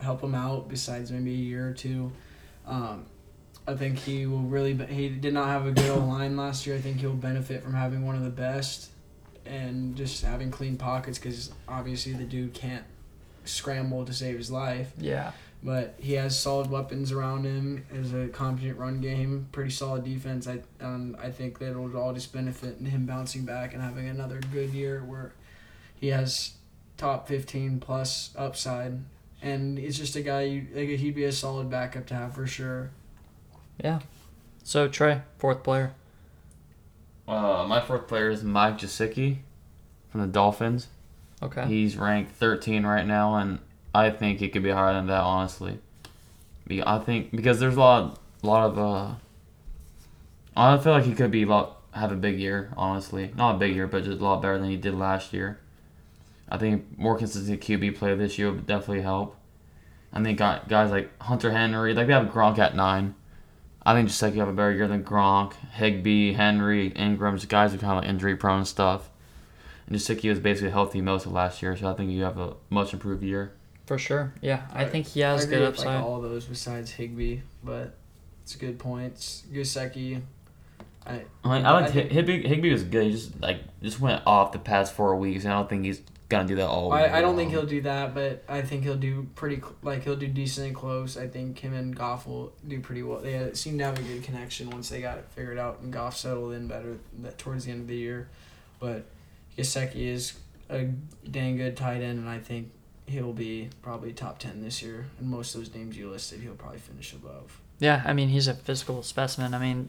help him out. Besides maybe a year or two, um, I think he will really. Be, he did not have a good O line last year. I think he'll benefit from having one of the best, and just having clean pockets because obviously the dude can't scramble to save his life. Yeah. but he has solid weapons around him. Has a competent run game, pretty solid defense. I um, I think that it'll all just benefit in him bouncing back and having another good year where he has top fifteen plus upside, and he's just a guy you like. He'd be a solid backup to have for sure. Yeah. So Trey, fourth player. Uh, my fourth player is Mike Gesicki from the Dolphins. Okay. He's ranked 13 right now, and I think he could be higher than that, honestly. I think because there's a lot, a lot of. Uh, I feel like he could be a lot have a big year, honestly. Not a big year, but just a lot better than he did last year. I think more consistent QB play this year would definitely help. I think guys like Hunter Henry, like they have Gronk at nine. I think just like you have a better year than Gronk, Higbee, Henry, Ingram's guys are kind of like injury prone and stuff. And Gesicki was basically healthy most of last year, so I think you have a much improved year. For sure. Yeah. I I- think he has I agree good with, upside. Like all those besides Higbee, but it's good points. Gesicki, I I, mean, I I like think- Higbee. Higbee was good. He just like just went off the past four weeks, and I don't think he's gonna do that all. I, I don't think he'll do that, but I think he'll do pretty like he'll do decently close. I think him and Goff will do pretty well. They uh, seem to have a good connection once they got it figured out, and Goff settled in better that towards the end of the year. But Gesicki is a dang good tight end, and I think he'll be probably top ten this year. And most of those names you listed, he'll probably finish above. Yeah. I mean, he's a physical specimen. I mean,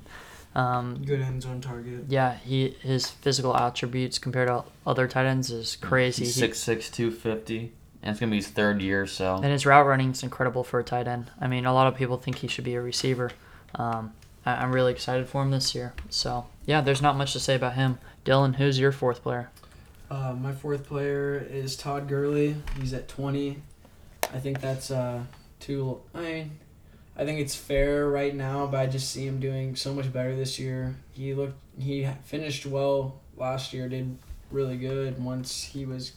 um, Good end zone target. yeah, he his physical attributes compared to other tight ends is crazy. He's He- six six two fifty, and it's gonna be his third year. So And his route running is incredible for a tight end. I mean, a lot of people think he should be a receiver. Um, I, I'm really excited for him this year. So, yeah, there's not much to say about him. Dylan, who's your fourth player? Uh, my fourth player is Todd Gurley. He's at 20. I think that's uh, too. I mean, I think it's fair right now, but I just see him doing so much better this year. He looked. He finished well last year. Did really good once he was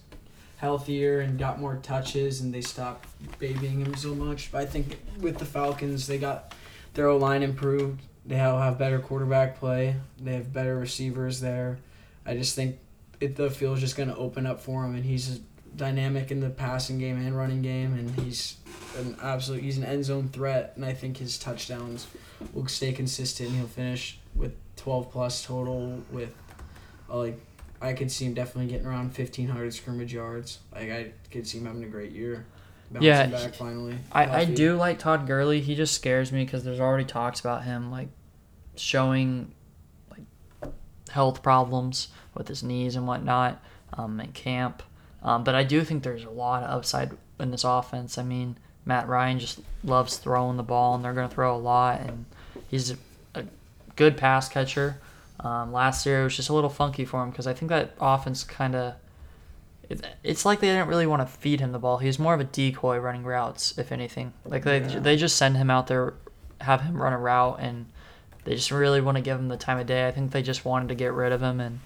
healthier and got more touches, and they stopped babying him so much. But I think with the Falcons, they got their O line improved. They have, have better quarterback play. They have better receivers there. I just think it the field's just going to open up for him, and he's dynamic in the passing game and running game, and he's an absolute he's an end zone threat, and I think his touchdowns will stay consistent. He'll finish with twelve plus total with, uh, like, I could see him definitely getting around fifteen hundred scrimmage yards. Like I could see him having a great year. Bouncing Yeah, back finally. I, I do like Todd Gurley. He just scares me because there's already talks about him like showing like health problems with his knees and whatnot um, in camp. Um, but I do think there's a lot of upside in this offense. I mean, Matt Ryan just loves throwing the ball, and they're going to throw a lot. And he's a, a good pass catcher. Um, last year it was just a little funky for him because I think that offense kind of. It, it's like they didn't really want to feed him the ball. He was more of a decoy running routes, if anything. Like they Yeah. they just send him out there, have him run a route, and they just really want to give him the time of day. I think they just wanted to get rid of him, and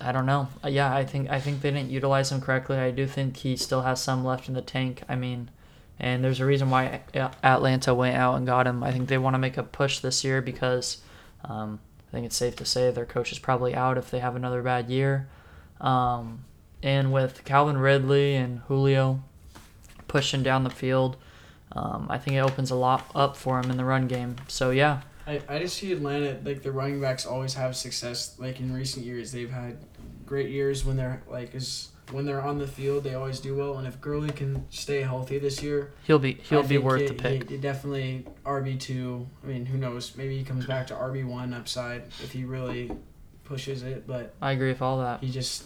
I don't know. Uh, Yeah, I think I think they didn't utilize him correctly. I do think he still has some left in the tank. I mean, and there's a reason why Atlanta went out and got him. I think they want to make a push this year because um, I think it's safe to say their coach is probably out if they have another bad year. Um, and with Calvin Ridley and Julio pushing down the field, um, I think it opens a lot up for him in the run game. So yeah, I, I just see Atlanta like the running backs always have success. Like in recent years, they've had great years when they're like is when they're on the field. They always do well. And if Gurley can stay healthy this year, he'll be he'll I be worth he- the pick. definitely RB two. I mean, who knows? Maybe he comes back to RB one upside if he really pushes it. But I agree with all that. he just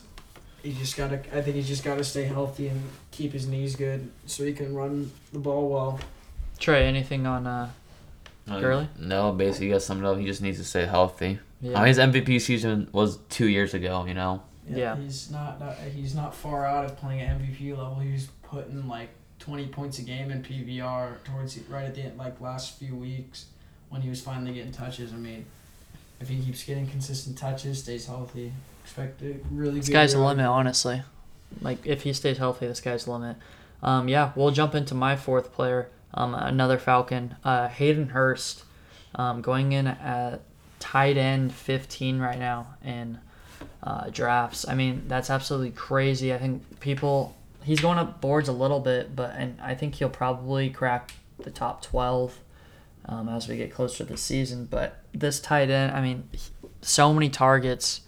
he just gotta. I think he's just gotta stay healthy and keep his knees good so he can run the ball well. Trey, anything on uh, Uh, No, basically, you got summed up. He just needs to stay healthy. yeah. I mean, his MVP season was two years ago. You know. Yeah. he's not, not he's not far out of playing at MVP level. He was putting like twenty points a game in PPR towards right at the end, like last few weeks when he was finally getting touches. I mean, if he keeps getting consistent touches, stays healthy, expect a really This good. guy's the year. limit, honestly. Like if he stays healthy, this guy's the limit. Um, yeah, we'll jump into my fourth player, um, another Falcon, uh, Hayden Hurst, um, going in at tight end 15 right now in uh, drafts. I mean, that's absolutely crazy. I think people he's going up boards a little bit, but and I think he'll probably crack the top twelve um, as we get closer to the season. But this tight end, I mean, so many targets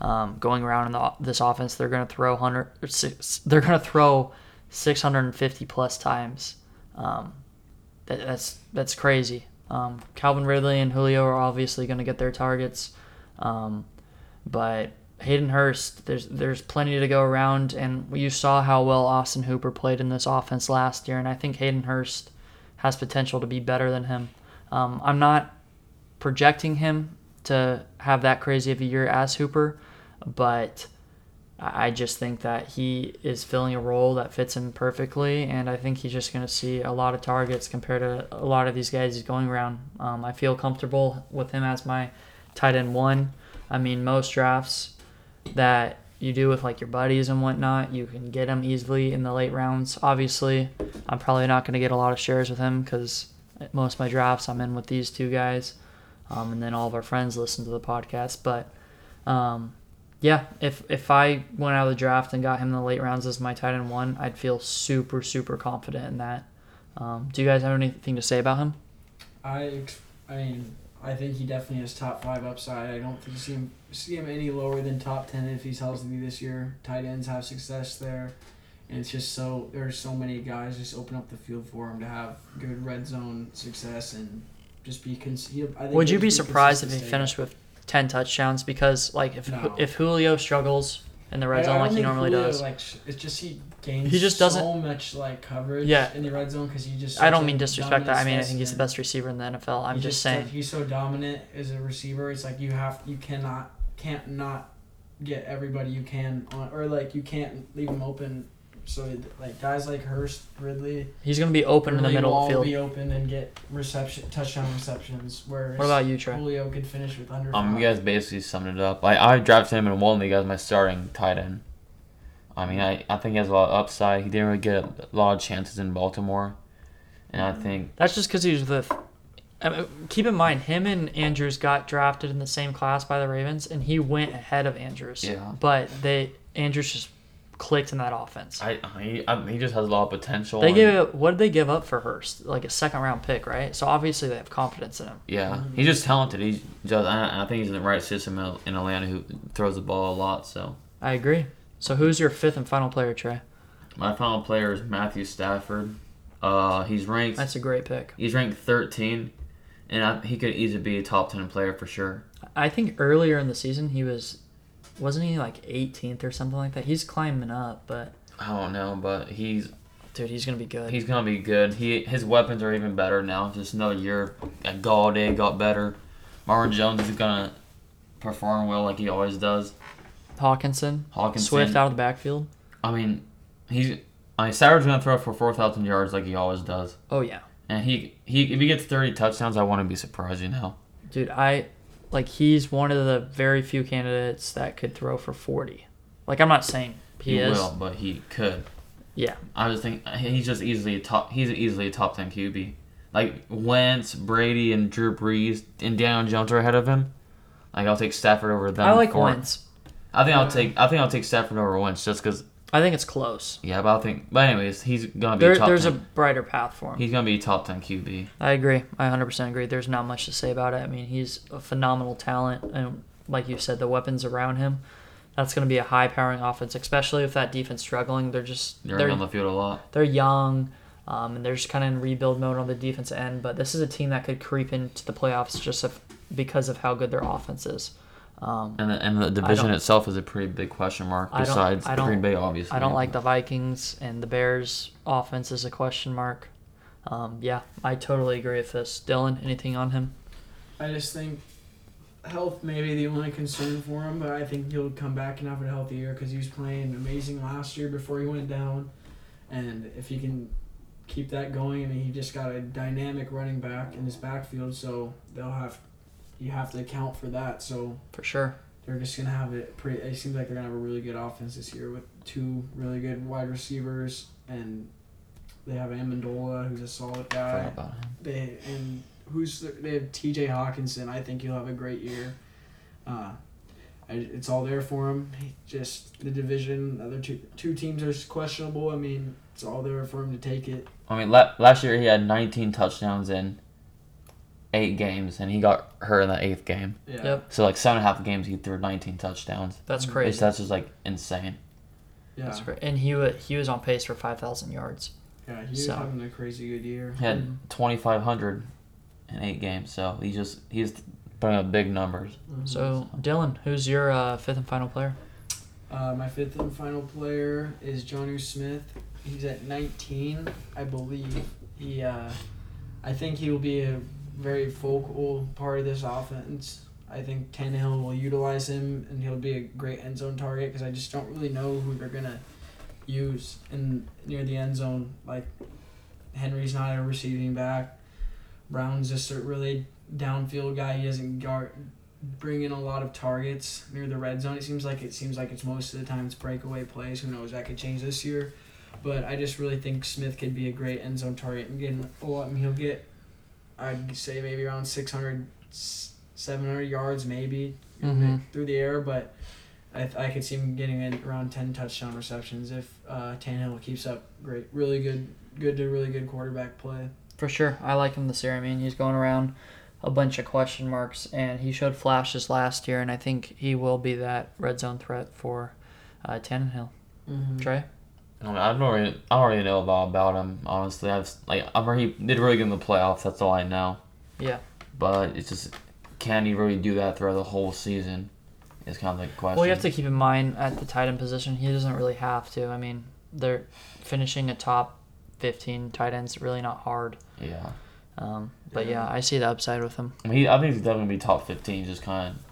um, going around in the, this offense. They're going to throw hundred. They're going to throw six hundred and fifty plus times. Um, that, that's that's crazy. Um, Calvin Ridley and Julio are obviously going to get their targets, um, but Hayden Hurst, there's there's plenty to go around, and you saw how well Austin Hooper played in this offense last year, and I think Hayden Hurst has potential to be better than him. Um, I'm not projecting him to have that crazy of a year as Hooper, but I just think that he is filling a role that fits him perfectly, and I think he's just going to see a lot of targets compared to a lot of these guys he's going around. Um, I feel comfortable with him as my tight end one. I mean, most drafts that you do with like your buddies and whatnot, you can get him easily in the late rounds. Obviously, I'm probably not going to get a lot of shares with him because most of my drafts I'm in with these two guys, um, and then all of our friends listen to the podcast. But um, yeah, if if I went out of the draft and got him in the late rounds as my tight end one, I'd feel super super confident in that. Um, do you guys have anything to say about him? I, I mean, I think he definitely has top five upside. I don't think see him see him any lower than top ten if he's healthy this year. Tight ends have success there, and it's just so there's so many guys just open up the field for him to have good red zone success and just be. Cons- he, I think Would you be surprised if he finished with ten touchdowns? Because like if No. if Julio struggles in the red zone like he normally Julio, does, Like it's just he gains. He just doesn't- so much like coverage. Yeah. in the red zone because he just. I don't mean disrespect that. I mean I think he's the best receiver in the NFL. I'm just such- saying. he's so dominant as a receiver. It's like you have you cannot can't not get everybody you can on or like you can't leave them open. So like guys like Hurst, Ridley, He's gonna be open in the middle will of the all field. be open and get reception touchdown receptions. Where What about you, Trey? Julio could finish with under. Um, five. you guys basically summed it up. I, I drafted him in one league as my starting tight end. I mean, I, I think he has a lot of upside. He didn't really get a lot of chances in Baltimore, and I think That's just because he's the. I mean, keep in mind, him and Andrews got drafted in the same class by the Ravens, and he went ahead of Andrews. Yeah. But they Andrews just clicked in that offense. I, he I, he just has a lot of potential. They and- gave what did they give up for Hurst? Like a second round pick, right? So obviously they have confidence in him. Yeah, he's just talented. He's just I, I think he's in the right system in- in Atlanta who throws the ball a lot. So I agree. So who's your fifth and final player, Trey? my final player is Matthew Stafford. Uh, he's ranked That's a great pick. he's ranked 13, and I, he could easily be a top 10 player for sure. I think earlier in the season he was, wasn't he like 18th or something like that? He's climbing up, but I don't know, but he's dude, he's gonna be good. he's gonna be good. He his weapons are even better now. Just another year. Golladay got better. Marvin Jones is gonna perform well like he always does. Hockenson, Hockenson. Swift out of the backfield. I mean, he's. I mean, gonna throw for 4,000 yards like he always does. Oh yeah. And he he if he gets 30 touchdowns, I wouldn't be surprised. You know. Dude, I like he's one of the very few candidates that could throw for 40. Like I'm not saying he, is. will, but he could. Yeah. I just think uh, he's just easily a top. He's easily a top 10 QB. Like Wentz, Brady, and Drew Brees and Daniel Jones are ahead of him. Like I'll take Stafford over them. I like for- Wentz. I think I'll take. I think I'll take Stafford over Wentz just because. I think it's close. Yeah, but I think. But anyways, he's gonna be There, top. there's 10. a brighter path for him. He's gonna be a top 10 QB. I agree. I 100% agree. There's not much to say about it. I mean, he's a phenomenal talent, and like you said, the weapons around him. That's going to be a high-powering offense, especially if that defense struggling. They're just They're, they're on the field a lot. they're young, um, and they're just kind of in rebuild mode on the defense end. But this is a team that could creep into the playoffs just if, because of how good their offense is. Um, And the, and the division itself is a pretty big question mark. I don't- Besides I don't- Green Bay, obviously. I don't like the Vikings and the Bears offense is a question mark. Um, yeah, I totally agree with this. Dylan, anything on him? I just think health may be the only concern for him, but I think he'll come back and have a healthy year because he was playing amazing last year before he went down, and if he can keep that going, I mean, he just got a dynamic running back in his backfield, so they'll have you have to account for that. So For sure. they're just gonna have it pretty. It seems like they're gonna have a really good offense this year with two really good wide receivers, and they have Amendola, who's a solid guy. about him. They and who's the, they have T.J. Hockenson. I think he'll have a great year. Uh, I, it's all there for him. He just the division, the other two two teams are questionable. I mean, it's all there for him to take it. I mean, la- last year he had 19 touchdowns in eight games, and he got hurt in the eighth game. Yeah. Yep. So like seven and a half games, he threw 19 touchdowns. That's. It's, crazy. that's just like insane. Yeah. That's great. And he wa he was on pace for five thousand yards. Yeah. He was So- having a crazy good year. He had Mhm. 2,500 in eight games, so he just he's putting up big numbers. Mhm. So Dylan, who's your uh, fifth and final player? Uh, my fifth and final player is Jonnu Smith. He's at 19, I believe. He, uh, I think he will be a very focal part of this offense. I think Tannehill will utilize him, and he'll be a great end zone target because I just don't really know who they're gonna use in near the end zone. Like Henry's not a receiving back. Brown's just a really downfield guy. He doesn't guard bring in a lot of targets near the red zone. It seems like it seems like it's most of the time it's breakaway plays. Who knows? That could change this year. But I just really think Smith could be a great end zone target and getting a lot. Mean, he'll get, I'd say maybe around 600, 700 yards maybe Mhm. through the air. But I, I could see him getting in around 10 touchdown receptions if uh, Tannehill keeps up great, really good, good to really good quarterback play. For sure, I like him this year. I mean, he's going around a bunch of question marks, and he showed flashes last year, and I think he will be that red zone threat for uh, Tannehill. Mm-hmm. Trey, I, mean, I don't really, I don't really know about about him honestly. I've like I'm he did really good in the playoffs. That's all I know. Yeah. But it's just can he really do that throughout the whole season? Is kind of the question. well, you have to keep in mind at the tight end position, he doesn't really have to. I mean, they're finishing a top fifteen tight end's really not hard. Yeah. Um, but Yeah. yeah, I see the upside with him. I mean, he, I think he's definitely gonna be top fifteen. Just kind of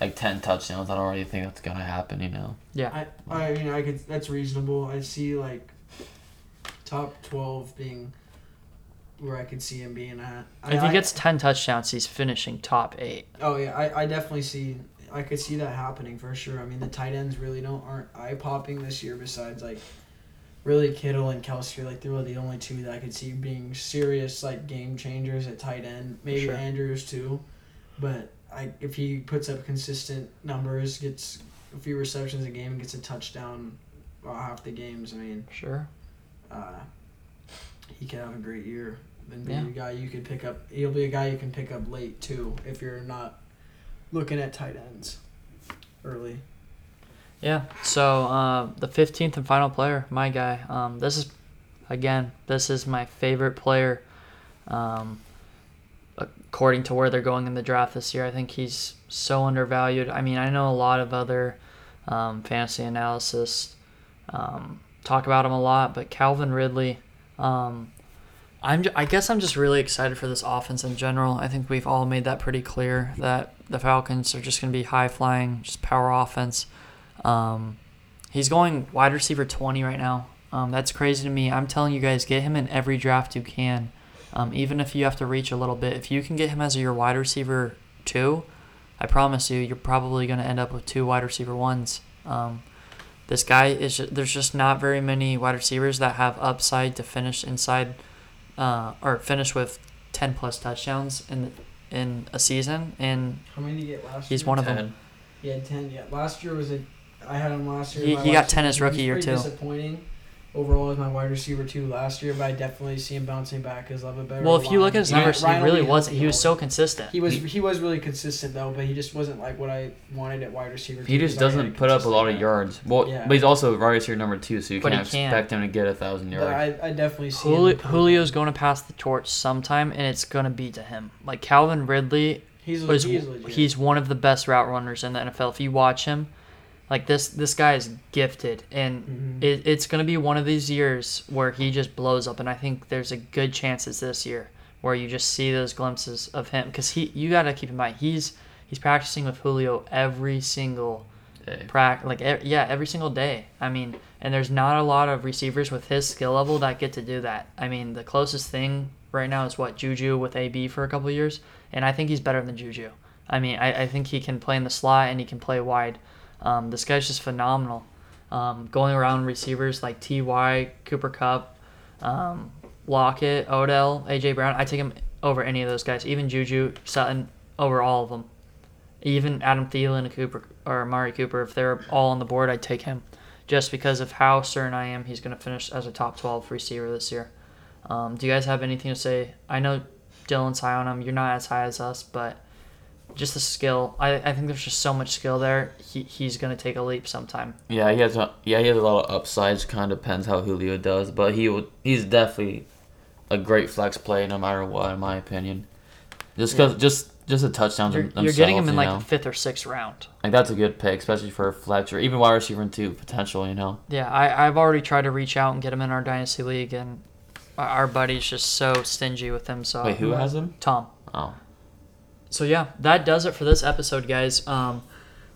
like ten touchdowns. I don't really think that's gonna happen. You know. Yeah. I, I mean, I could. That's reasonable. I see like top twelve being where I could see him being at. I, If he I- gets ten touchdowns, he's finishing top eight. oh yeah, I, I definitely see. I could see that happening for sure. I mean, the tight ends really don't aren't eye popping this year. Besides like, really Kittle and Kelce like they're the only two that I could see being serious like game changers at tight end. Maybe Sure. Andrews too, but I if he puts up consistent numbers, gets a few receptions a game, and gets a touchdown, about half the games. I mean, Sure. uh, he could have a great year. And be Yeah. a guy you could pick up. He'll be a guy you can pick up late too if you're not looking at tight ends early. Yeah. So uh, the fifteenth and final player, my guy. Um, this is, again, this is my favorite player. Um, according to where they're going in the draft this year, I think he's so undervalued. I mean, I know a lot of other um, fantasy analysis um, talk about him a lot, but Calvin Ridley. Um, I'm, ju- I guess I'm just really excited for this offense in general. I think we've all made that pretty clear that the Falcons are just going to be high flying, just power offense. Um, he's going wide receiver 20 right now. Um, that's crazy to me. I'm telling you guys, get him in every draft you can. Um, even if you have to reach a little bit, if you can get him as your wide receiver two, I promise you, you're probably going to end up with two wide receiver ones. Um, this guy is ju- there's just not very many wide receivers that have upside to finish inside uh, or finish with 10 plus touchdowns in in a season and How many did he get last he's year? one of them. Ten. He had ten. Yeah, last year was a. I had him last year. He- my he got last 10 year. his rookie year, pretty too. Disappointing. Overall, as my wide receiver too last year, but I definitely see him bouncing back because of a better. Well, if you look at his line. numbers, he really wasn't. He was so consistent. He was he was really consistent though, but he just wasn't like what I wanted at wide receiver. He too, just 'cause doesn't put up a lot of consistent yards. Well, Yeah. but he's also wide receiver number two, so you But can't he can't. expect him to get a thousand But yards. I, I definitely see Julio, him. Julio's going to pass the torch sometime, and it's going to be to him. Like Calvin Ridley He's was he's legit. he's one of the best route runners in the NFL. If you watch him, like this this guy is gifted, and Mhm. it, it's going to be one of these years where he just blows up. And I think there's a good chance it's this year where you just see those glimpses of him because he you got to keep in mind he's he's practicing with Julio every single Hey. prac like e- yeah every single day i mean and there's not a lot of receivers with his skill level that get to do that i mean the closest thing right now is what juju with ab for a couple of years and i think he's better than juju i mean i, I think he can play in the slot and he can play wide um, this guy's just phenomenal um, going around receivers like ty cooper kupp um, lockett odell aj brown i take him over any of those guys even juju sutton over all of them even Adam Thielen and Cooper or Amari Cooper, if they're all on the board, I'd take him, just because of how certain I am he's going to finish as a top twelve receiver this year. Um, do you guys have anything to say? I know Dylan's high on him. You're not as high as us, but just the skill. I, I think there's just so much skill there. He, he's going to take a leap sometime. Yeah, he has a yeah he has a lot of upsides. Kind of depends how Julio does, but he would he's definitely a great flex play no matter what, in my opinion. Just cause just just the touchdowns You're, you're getting him in like know? the fifth or sixth round. like that's a good pick, especially for a flex or even wide receiver two potential. You know, Yeah, I, I've already tried to reach out and get him in our dynasty league, and our- our buddy's just so stingy with him. So wait, who has him? Tom. Oh, So yeah, that does it for this episode, guys. Um,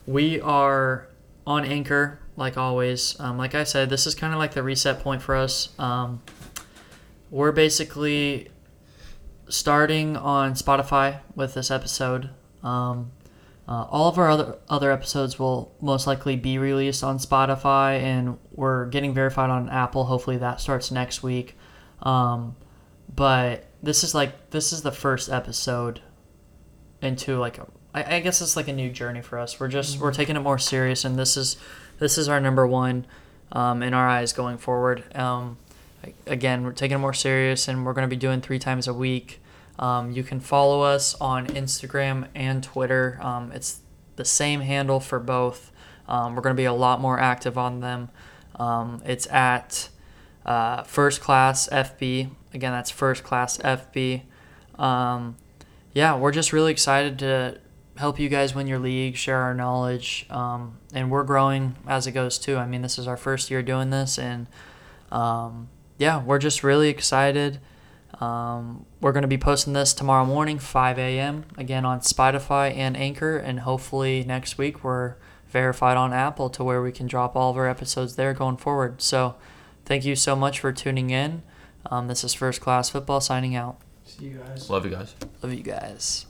we are on Anchor, like always. Um, like I said, this is kind of like the reset point for us. Um, we're basically starting on Spotify with this episode. Um, uh, all of our other other episodes will most likely be released on Spotify, and we're getting verified on Apple. Hopefully, that starts next week. Um, but this is like this is the first episode into like a, I, I guess it's like a new journey for us. We're just we're taking it more serious, and this is this is our number one um, in our eyes going forward. Um, again, we're taking it more serious, and we're going to be doing three times a week. Um, you can follow us on Instagram and Twitter. Um, it's the same handle for both. Um, we're going to be a lot more active on them. Um, it's at uh, First Class FB. Again, that's First Class FB. Um, yeah, we're just really excited to help you guys win your league, share our knowledge, um, and we're growing as it goes too. I mean, this is our first year doing this, and um, yeah, we're just really excited. Um, we're going to be posting this tomorrow morning, 5 a.m. again on Spotify and Anchor, and hopefully next week we're verified on Apple to where we can drop all of our episodes there going forward. So, thank you so much for tuning in. Um, this is First Class Football signing out. See you guys. love you guys. Love you guys.